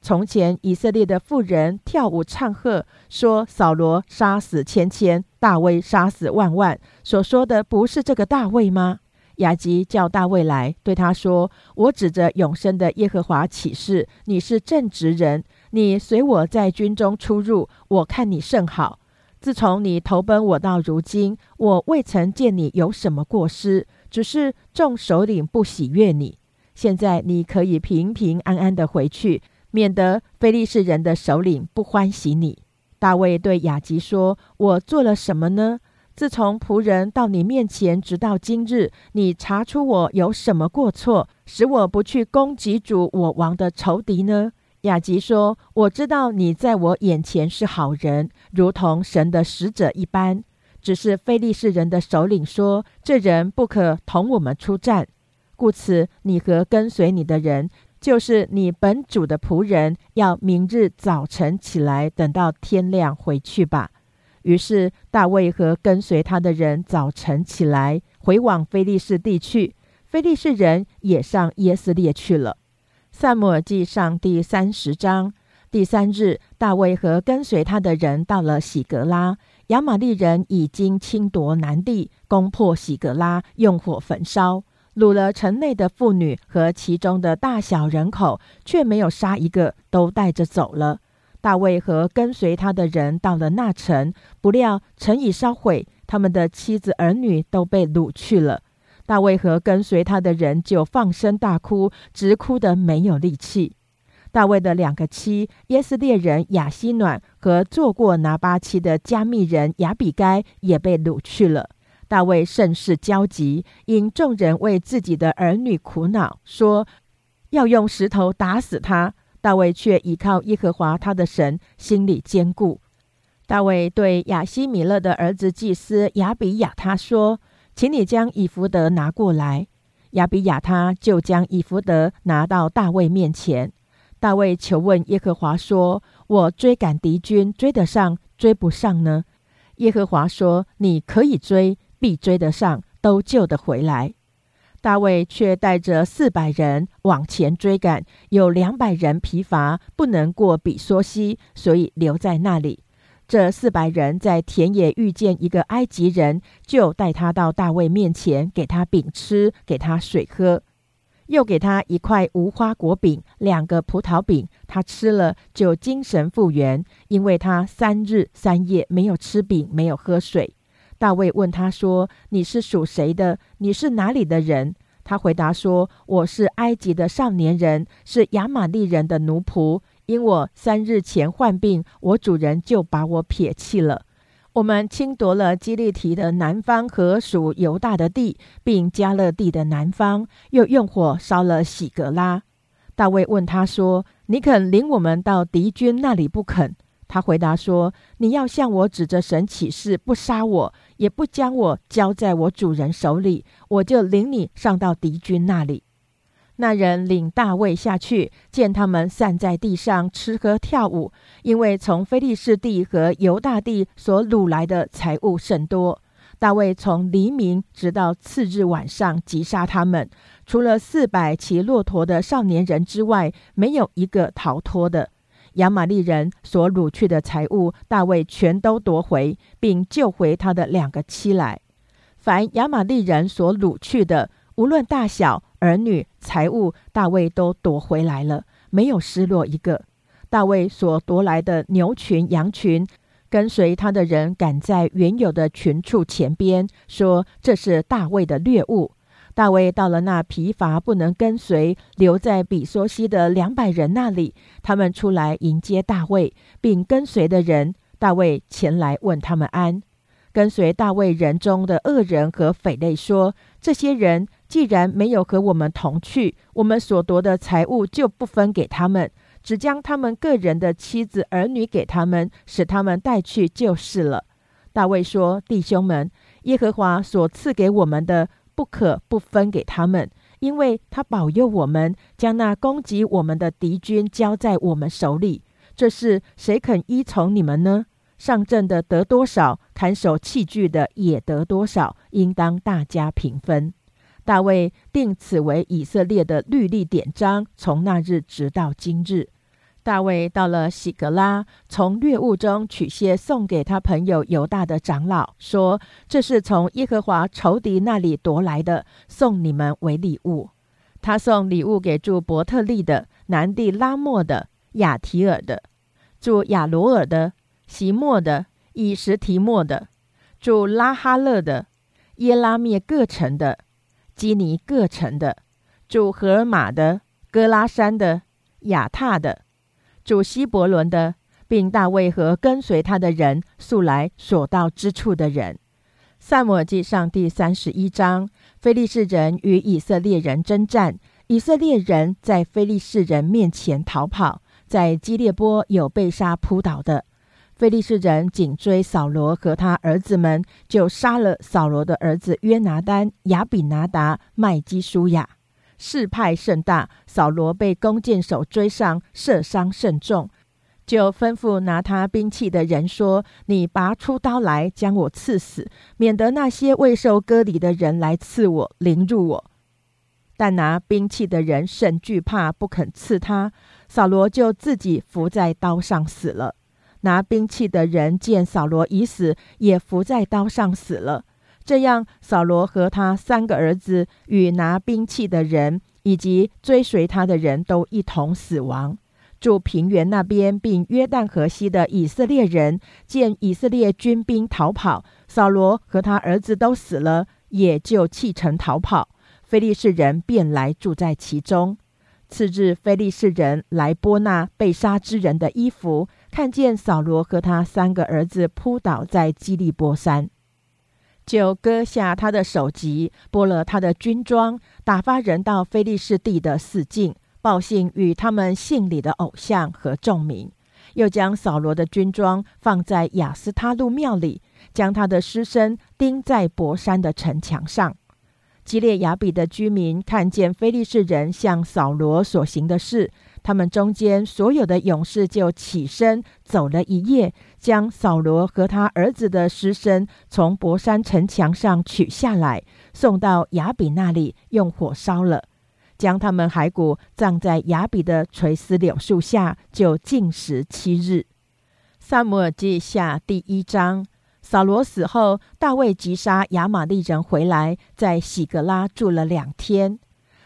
从前以色列的妇人跳舞唱和，说扫罗杀死千千，大卫杀死万万，所说的不是这个大卫吗？”雅吉叫大卫来，对他说：“我指着永生的耶和华起誓，你是正直人，你随我在军中出入，我看你甚好。自从你投奔我到如今，我未曾见你有什么过失，只是众首领不喜悦你。现在你可以平平安安的回去，免得非利士人的首领不欢喜你。”大卫对雅吉说：“我做了什么呢？”自从仆人到你面前，直到今日，你查出我有什么过错，使我不去攻击主我王的仇敌呢？雅吉说：“我知道你在我眼前是好人，如同神的使者一般。只是非利士人的首领说，这人不可同我们出战，故此你和跟随你的人，就是你本主的仆人，要明日早晨起来，等到天亮回去吧。”于是大卫和跟随他的人早晨起来，回往非利士地去。非利士人也上耶斯列去了。萨姆尔记上第三十章第三日，大卫和跟随他的人到了喜格拉。亚玛利人已经侵夺南地，攻破喜格拉，用火焚烧，掳了城内的妇女和其中的大小人口，却没有杀一个，都带着走了。大卫和跟随他的人到了那城，不料城已烧毁，他们的妻子儿女都被掳去了。大卫和跟随他的人就放声大哭，直哭得没有力气。大卫的两个妻耶斯列人雅西暖和做过拿巴妻的加密人雅比该也被掳去了。大卫甚是焦急，因众人为自己的儿女苦恼，说要用石头打死他。大卫却倚靠耶和华他的神，心里坚固。大卫对亚西米勒的儿子祭司亚比亚他说：“请你将以弗德拿过来。”亚比亚他就将以弗德拿到大卫面前。大卫求问耶和华说：“我追赶敌军，追得上，追不上呢？”耶和华说：“你可以追，必追得上，都救得回来。”大卫却带着四百人往前追赶，有两百人疲乏，不能过比索西，所以留在那里。这四百人在田野遇见一个埃及人，就带他到大卫面前，给他饼吃，给他水喝，又给他一块无花果饼，两个葡萄饼。他吃了就精神复原，因为他三日三夜没有吃饼，没有喝水。大卫问他说：“你是属谁的？你是哪里的人？”他回答说：“我是埃及的少年人，是亚玛利人的奴仆。因我三日前患病，我主人就把我撇弃了。我们侵夺了基利提的南方和属犹大的地，并加勒地的南方，又用火烧了喜格拉。”大卫问他说：“你肯领我们到敌军那里不肯？”他回答说：“你要向我指着神起誓，不杀我，也不将我交在我主人手里，我就领你上到敌军那里。”那人领大卫下去，见他们散在地上吃喝跳舞，因为从非利士地和犹大地所掳来的财物甚多。大卫从黎明直到次日晚上击杀他们，除了四百骑骆驼的少年人之外，没有一个逃脱的。亚玛利人所掳去的财物，大卫全都夺回，并救回他的两个妻来。凡亚玛利人所掳去的，无论大小、儿女、财物，大卫都夺回来了，没有失落一个。大卫所夺来的牛群、羊群，跟随他的人赶在原有的群畜前边，说这是大卫的猎物。大卫到了那疲乏不能跟随、留在比索西的两百人那里，他们出来迎接大卫，并跟随的人。大卫前来问他们安。跟随大卫人中的恶人和匪类说：“这些人既然没有和我们同去，我们所夺的财物就不分给他们，只将他们个人的妻子儿女给他们，使他们带去就是了。”大卫说：“弟兄们，耶和华所赐给我们的。”不可不分给他们，因为他保佑我们，将那攻击我们的敌军交在我们手里。这是谁肯依从你们呢？上阵的得多少，看守器具的也得多少，应当大家平分。大卫定此为以色列的律例典章，从那日直到今日。大卫到了喜格拉，从掠物中取些送给他朋友犹大的长老，说：“这是从耶和华仇敌那里夺来的，送你们为礼物。”他送礼物给住伯特利的、南地拉莫的、雅提尔的、住亚罗尔的、席莫的、以实提莫的、住拉哈勒的、耶拉灭各城的、基尼各城的、住荷尔玛的、哥拉山的、亚塔的。主希伯伦的，并大卫和跟随他的人素来所到之处的人。萨摩记上第三十一章，非利士人与以色列人征战，以色列人在非利士人面前逃跑，在基列波有被杀扑倒的。非利士人紧追扫罗和他儿子们，就杀了扫罗的儿子约拿丹、亚比拿达、麦基舒亚。事派甚大，扫罗被弓箭手追上，射伤甚重。就吩咐拿他兵器的人说：“你拔出刀来，将我刺死，免得那些未受割礼的人来刺我，凌辱我。”但拿兵器的人甚惧怕，不肯刺他。扫罗就自己伏在刀上死了。拿兵器的人见扫罗已死，也伏在刀上死了。这样，扫罗和他三个儿子与拿兵器的人以及追随他的人都一同死亡。住平原那边，并约旦河西的以色列人见以色列军兵逃跑，扫罗和他儿子都死了，也就弃城逃跑。非利士人便来住在其中。次日，非利士人来剥那被杀之人的衣服，看见扫罗和他三个儿子扑倒在基利波山，就割下他的首级，剥了他的军装，打发人到非利士地的四境，报信与他们姓里的偶像和众民，又将扫罗的军装放在雅斯他路庙里，将他的尸身钉在博山的城墙上。基列雅比的居民看见非利士人向扫罗所行的事，他们中间所有的勇士就起身走了一夜，将扫罗和他儿子的尸身从博山城墙上取下来，送到雅比那里，用火烧了，将他们骸骨葬在雅比的垂丝柳树下，就禁食七日。萨姆尔记下第一章。扫罗死后，大卫击杀亚玛利人回来，在喜格拉住了两天。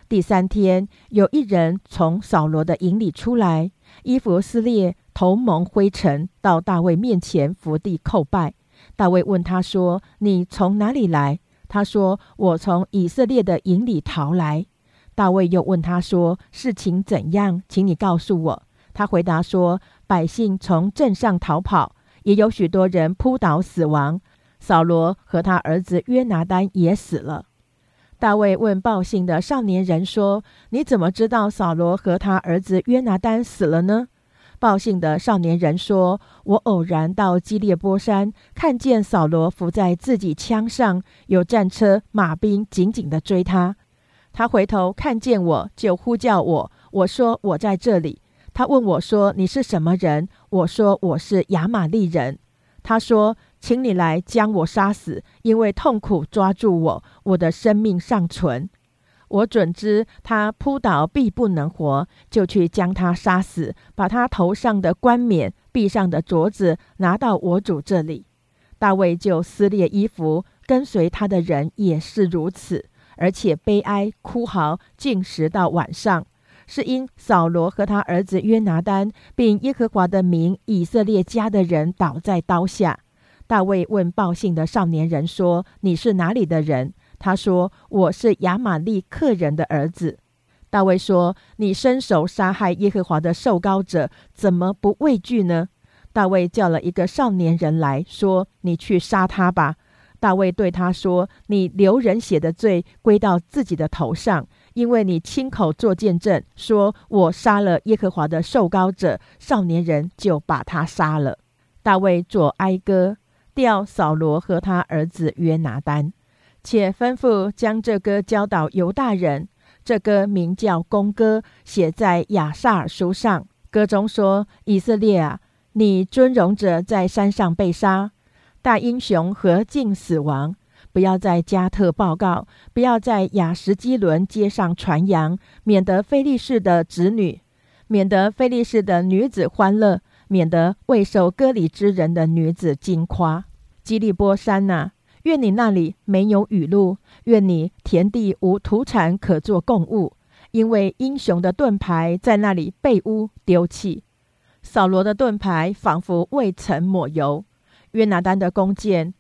第三天，有一人从扫罗的营里出来，衣服撕裂，头蒙灰尘，到大卫面前伏地叩拜。大卫问他说：“你从哪里来？”他说：“我从以色列的营里逃来。”大卫又问他说：“事情怎样？请你告诉我。”他回答说：“百姓从镇上逃跑。”也有许多人扑倒死亡，扫罗和他儿子约拿丹也死了。大卫问报信的少年人说：“你怎么知道扫罗和他儿子约拿丹死了呢？”报信的少年人说：“我偶然到基列波山，看见扫罗伏在自己枪上，有战车马兵紧紧地追他。他回头看见我，就呼叫我。我说：我在这里。”他问我说：“你是什么人？”我说：“我是亚玛利人。”他说：“请你来将我杀死，因为痛苦抓住我，我的生命尚存。我准知他扑倒必不能活，就去将他杀死，把他头上的冠冕、臂上的镯子拿到我主这里。”大卫就撕裂衣服，跟随他的人也是如此，而且悲哀哭嚎，进食到晚上。是因扫罗和他儿子约拿丹，并耶和华的名以色列家的人倒在刀下。大卫问报信的少年人说：“你是哪里的人？”他说：“我是亚玛利克人的儿子。”大卫说：“你伸手杀害耶和华的受膏者，怎么不畏惧呢？”大卫叫了一个少年人来说：“你去杀他吧。”大卫对他说：“你流人血的罪归到自己的头上。”因为你亲口做见证，说我杀了耶和华的受膏者，少年人就把他杀了。大卫作哀歌，调扫罗和他儿子约拿丹，且吩咐将这歌教导犹大人。这歌名叫公歌，写在亚萨尔书上。歌中说：“以色列啊，你尊荣者在山上被杀，大英雄何竟死亡？”不要在加特报告，不要在雅什基伦街上传扬，免得菲利士的子女，免得菲利士的女子欢乐，免得未受割礼之人的女子惊夸。基利波山呐，愿你那里没有雨露，愿你田地无土产可做供物，因为英雄的盾牌在那里被污丢弃，扫罗的盾牌仿佛未曾抹油，约拿丹的弓箭。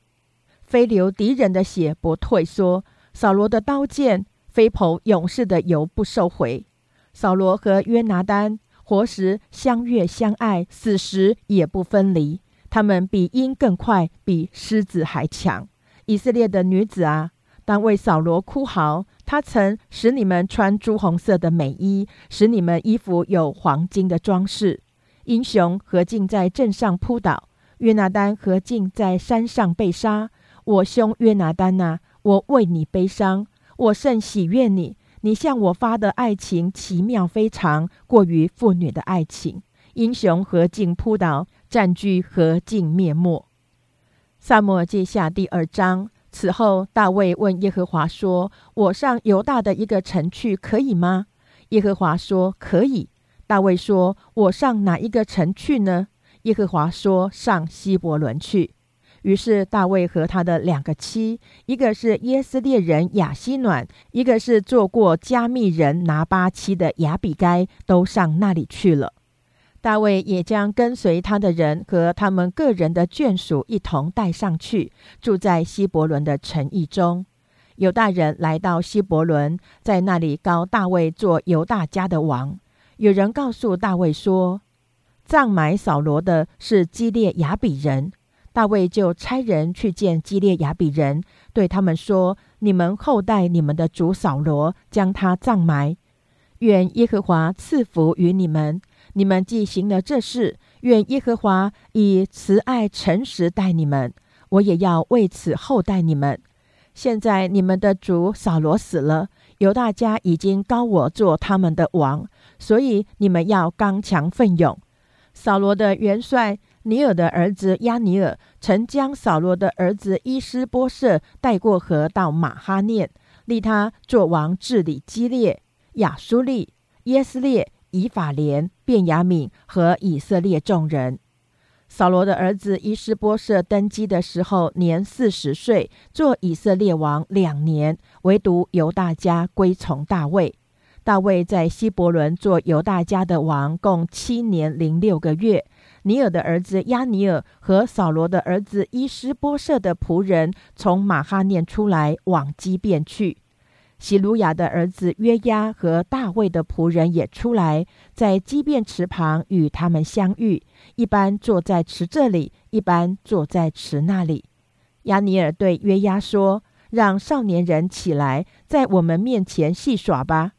飞流敌人的血不退缩，扫罗的刀剑飞跑勇士的油不收回。扫罗和约拿丹活时相悦相爱，死时也不分离。他们比鹰更快，比狮子还强。以色列的女子啊，当为扫罗哭嚎。他曾使你们穿朱红色的美衣，使你们衣服有黄金的装饰。英雄何进在镇上扑倒，约拿丹何进在山上被杀。我兄约拿丹呐，我为你悲伤，我甚喜悦你。你向我发的爱情奇妙非常，过于妇女的爱情。英雄何尽扑倒，占据何尽灭没。萨摩记下第二章。此后，大卫问耶和华说：“我上犹大的一个城去，可以吗？”耶和华说：“可以。”大卫说：“我上哪一个城去呢？”耶和华说：“上希伯伦去。”于是大卫和他的两个妻，一个是耶斯列人亚希暖，一个是做过加密人拿巴妻的亚比该，都上那里去了。大卫也将跟随他的人和他们个人的眷属一同带上去，住在希伯伦的城邑中。犹大人来到希伯伦，在那里高大卫做犹大家的王。有人告诉大卫说，葬埋扫罗的是基列雅比人。大卫就差人去见基列雅比人，对他们说：“你们后代你们的主扫罗，将他葬埋。愿耶和华赐福于你们。”你们既行了这事，愿耶和华以慈爱诚实待你们，我也要为此厚待你们。现在你们的主扫罗死了，犹大家已经高我做他们的王，所以你们要刚强奋勇。扫罗的元帅尼尔的儿子亚尼尔曾将扫罗的儿子伊斯波设带过河到马哈念，立他做王治理基列、亚苏利、耶斯列。以法莲、便雅敏和以色列众人。扫罗的儿子伊施波设登基的时候年四十岁，做以色列王两年，唯独犹大家归从大卫。大卫在希伯伦做犹大家的王，共七年零六个月。尼尔的儿子亚尼尔和扫罗的儿子伊施波设的仆人从马哈念出来，往基变去。希鲁雅的儿子约押和大卫的仆人也出来，在基变池旁与他们相遇。一般坐在池这里，一般坐在池那里。亚尼尔对约押说：“让少年人起来，在我们面前戏耍吧。”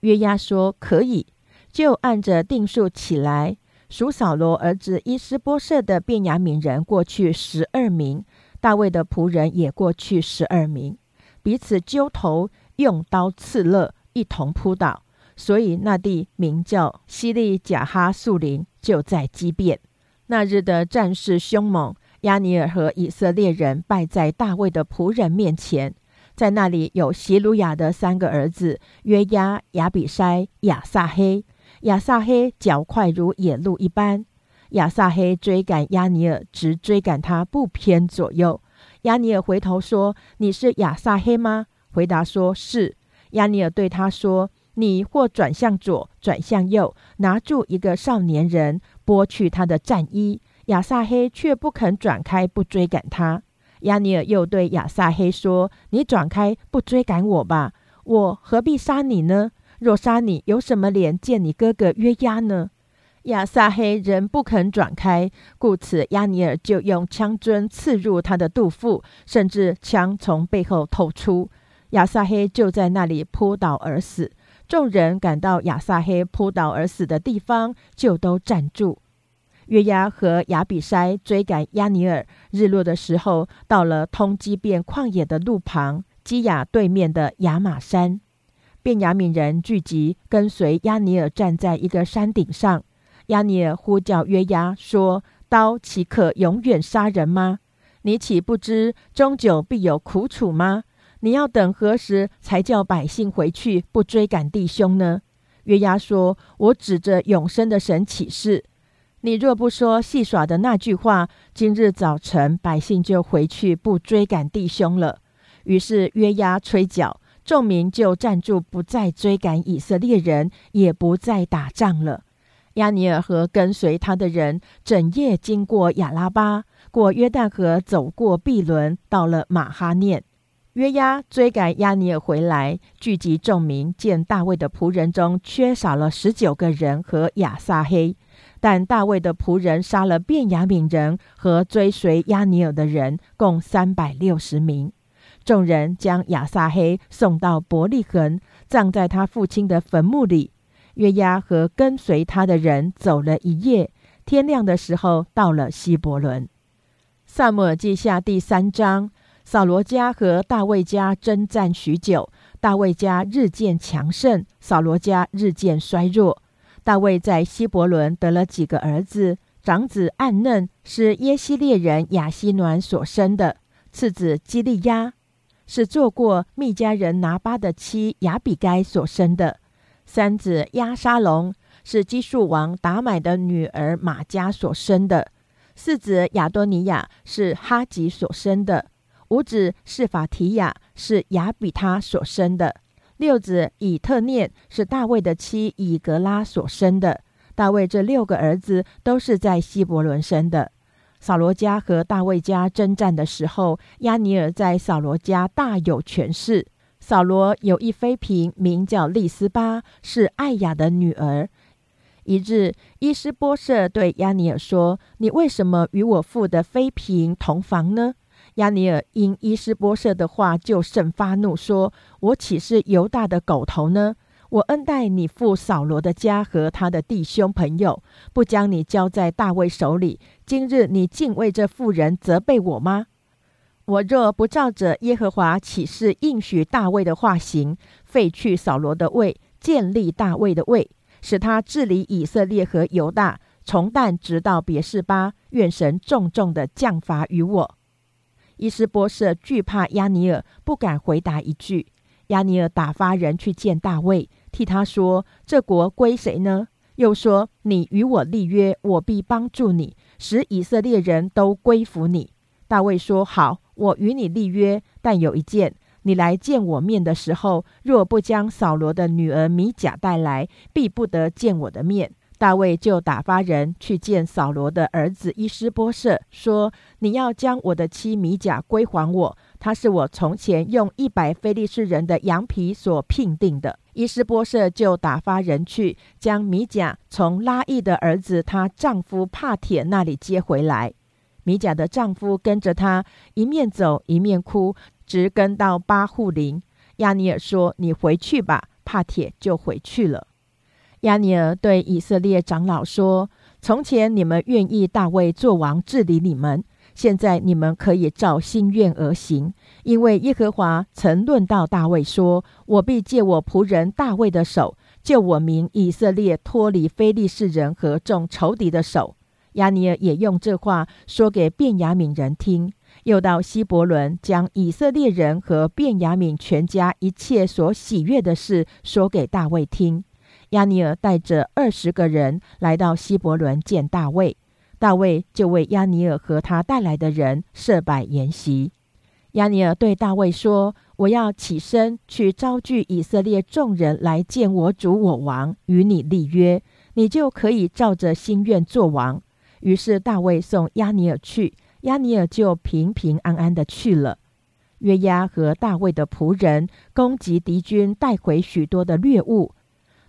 约押说：“可以。”就按着定数起来。属扫罗儿子伊斯波设的便雅悯人过去十二名，大卫的仆人也过去十二名，彼此揪头。用刀刺勒，一同扑倒，所以那地名叫西利贾哈树林，就在基变。那日的战事凶猛，亚尼尔和以色列人败在大卫的仆人面前。在那里有希鲁雅的三个儿子约押、亚比筛、亚撒黑。亚撒黑脚快如野鹿一般，亚撒黑追赶亚尼尔，直追赶他不偏左右。亚尼尔回头说：“你是亚撒黑吗？”回答说：“是。”亚尼尔对他说：“你或转向左，转向右，拿住一个少年人，剥去他的战衣。”亚撒黑却不肯转开，不追赶他。亚尼尔又对亚撒黑说：“你转开，不追赶我吧，我何必杀你呢？若杀你，有什么脸见你哥哥约押呢？”亚撒黑仍不肯转开，故此亚尼尔就用枪针刺入他的肚腹，甚至枪从背后透出。亚撒黑就在那里扑倒而死。众人赶到亚撒黑扑倒而死的地方，就都站住。约押和亚比筛追赶亚尼尔，日落的时候，到了通基遍旷野的路旁，基亚对面的亚玛山。便雅悯人聚集，跟随亚尼尔站在一个山顶上。亚尼尔呼叫约押说：“刀岂可永远杀人吗？你岂不知终究必有苦楚吗？”你要等何时才叫百姓回去，不追赶弟兄呢？约押说：“我指着永生的神起誓，你若不说戏耍的那句话，今日早晨百姓就回去，不追赶弟兄了。”于是约押吹角，众民就站住，不再追赶以色列人，也不再打仗了。亚尼尔和跟随他的人整夜经过亚拉巴，过约旦河，走过毕伦，到了马哈念。约押追赶亚尼尔回来，聚集众民，见大卫的仆人中缺少了十九个人和亚撒黑，但大卫的仆人杀了便雅悯人和追随亚尼尔的人，共三百六十名。众人将亚撒黑送到伯利恒，葬在他父亲的坟墓里。约押和跟随他的人走了一夜，天亮的时候到了希伯伦。萨母尔记下第三章。扫罗家和大卫家征战许久，大卫家日渐强盛，扫罗家日渐衰弱。大卫在希伯伦得了几个儿子，长子暗嫩是耶西列人亚希暖所生的，次子基利亚是做过密家人拿巴的妻亚比该所生的，三子亚沙龙是基述王达买的女儿玛加所生的，四子亚多尼亚是哈吉所生的，五子是法提亚是亚比他所生的。六子以特念是大卫的妻以格拉所生的。大卫这六个儿子都是在希伯伦生的。扫罗家和大卫家征战的时候，亚尼尔在扫罗家大有权势。扫罗有一妃嫔，名叫利斯巴，是艾雅的女儿。一日，伊斯波舍对亚尼尔说：“你为什么与我父的妃嫔同房呢？”亚尼尔因伊斯波设的话就甚发怒，说：“我岂是犹大的狗头呢？我恩待你父扫罗的家和他的弟兄朋友，不将你交在大卫手里。今日你竟为这妇人责备我吗？我若不照着耶和华启示应许大卫的话行，废去扫罗的位，建立大卫的位，使他治理以色列和犹大，从但直到别是巴，愿神重重的降罚于我。”伊斯波设惧怕亚尼尔，不敢回答一句。亚尼尔打发人去见大卫，替他说：“这国归谁呢？”又说：“你与我立约，我必帮助你，使以色列人都归服你。”大卫说：“好，我与你立约，但有一件，你来见我面的时候，若不将扫罗的女儿米甲带来，必不得见我的面。”大卫就打发人去见扫罗的儿子伊斯波舍，说：“你要将我的妻米甲归还我，她是我从前用一百非利士人的羊皮所聘定的。”伊斯波舍就打发人去将米甲从拉伊的儿子她丈夫帕铁那里接回来。米甲的丈夫跟着他一面走一面哭，直跟到巴户林。亚尼尔说：“你回去吧。”帕铁就回去了。亚尼尔对以色列长老说：“从前你们愿意大卫做王治理你们，现在你们可以照心愿而行，因为耶和华曾论到大卫说：‘我必借我仆人大卫的手，救我民以色列脱离非利士人和众仇敌的手。’”亚尼尔也用这话说给便雅悯人听，又到希伯伦将以色列人和便雅悯全家一切所喜悦的事说给大卫听。亚尼尔带着二十个人来到希伯伦见大卫，大卫就为亚尼尔和他带来的人设摆筵席。亚尼尔对大卫说：“我要起身去招聚以色列众人来见我主我王，与你立约，你就可以照着心愿做王。”于是大卫送亚尼尔去，亚尼尔就平平安安的去了。约押和大卫的仆人攻击敌军，带回许多的掠物。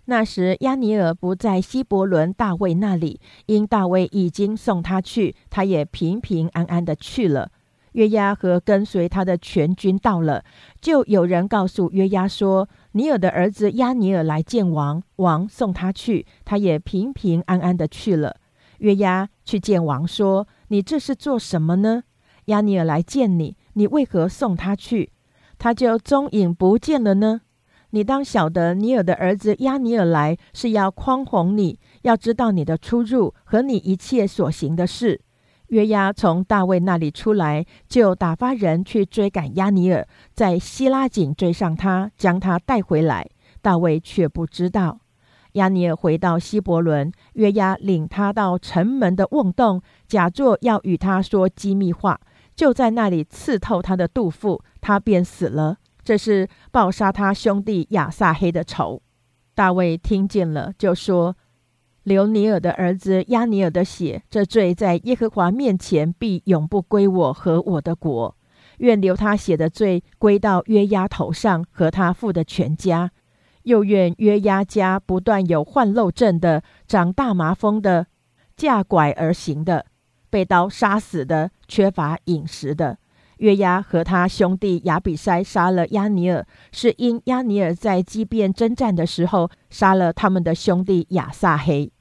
那时，亚尼尔不在希伯伦大卫那里，因大卫已经送他去，他也平平安安的去了。约押和跟随他的全军到了，就有人告诉约押说：“尼尔的儿子亚尼尔来见王，王送他去，他也平平安安的去了。”约押去见王说：“你这是做什么呢？亚尼尔来见你，你为何送他去？他就踪影不见了呢？”你当晓得，尼尔的儿子亚尼尔来是要匡哄你，要知道你的出入和你一切所行的事。约押从大卫那里出来，就打发人去追赶亚尼尔，在希拉井追上他，将他带回来。大卫却不知道。亚尼尔回到希伯伦，约押领他到城门的瓮洞，假作要与他说机密话，就在那里刺透他的肚腹，他便死了。这是报杀他兄弟亚撒黑的仇。大卫听见了，就说：“留尼尔的儿子亚尼尔的血，这罪在耶和华面前必永不归我和我的国。愿留他血的罪归到约押头上和他父的全家。又愿约押家不断有患漏症的、长大麻风的、架拐而行的、被刀杀死的、缺乏饮食的。”约押和他兄弟亚比筛杀了亚尼尔，是因亚尼尔在基变征战的时候杀了他们的兄弟亚撒黑。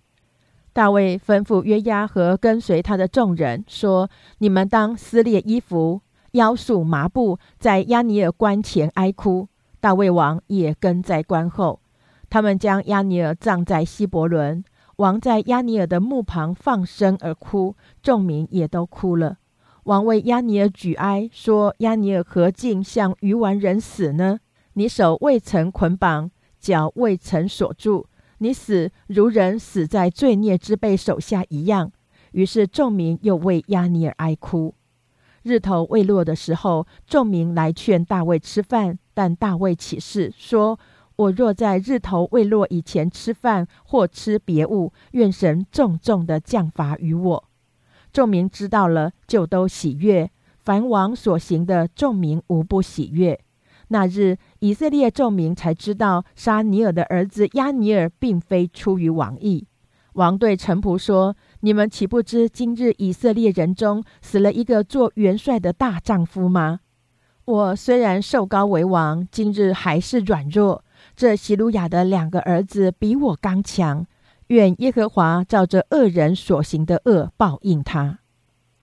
大卫吩咐约押和跟随他的众人说：“你们当撕裂衣服，腰束麻布，在亚尼尔关前哀哭。”大卫王也跟在关后。他们将亚尼尔葬在希伯伦。王在亚尼尔的墓旁放声而哭，众民也都哭了。王为亚尼尔举哀，说：“亚尼尔何竟像鱼丸人死呢？你手未曾捆绑，脚未曾锁住，你死如人死在罪孽之辈手下一样。”于是众民又为亚尼尔哀哭。日头未落的时候，众民来劝大卫吃饭，但大卫起誓说。我若在日头未落以前吃饭或吃别物，愿神重重的降罚于我。众民知道了，就都喜悦。凡王所行的，众民无不喜悦。那日，以色列众民才知道，杀尼尔的儿子亚尼尔并非出于王意。王对臣仆说：“你们岂不知今日以色列人中死了一个做元帅的大丈夫吗？我虽然受高为王，今日还是软弱。”这希鲁雅的两个儿子比我刚强，愿耶和华照着恶人所行的恶报应他。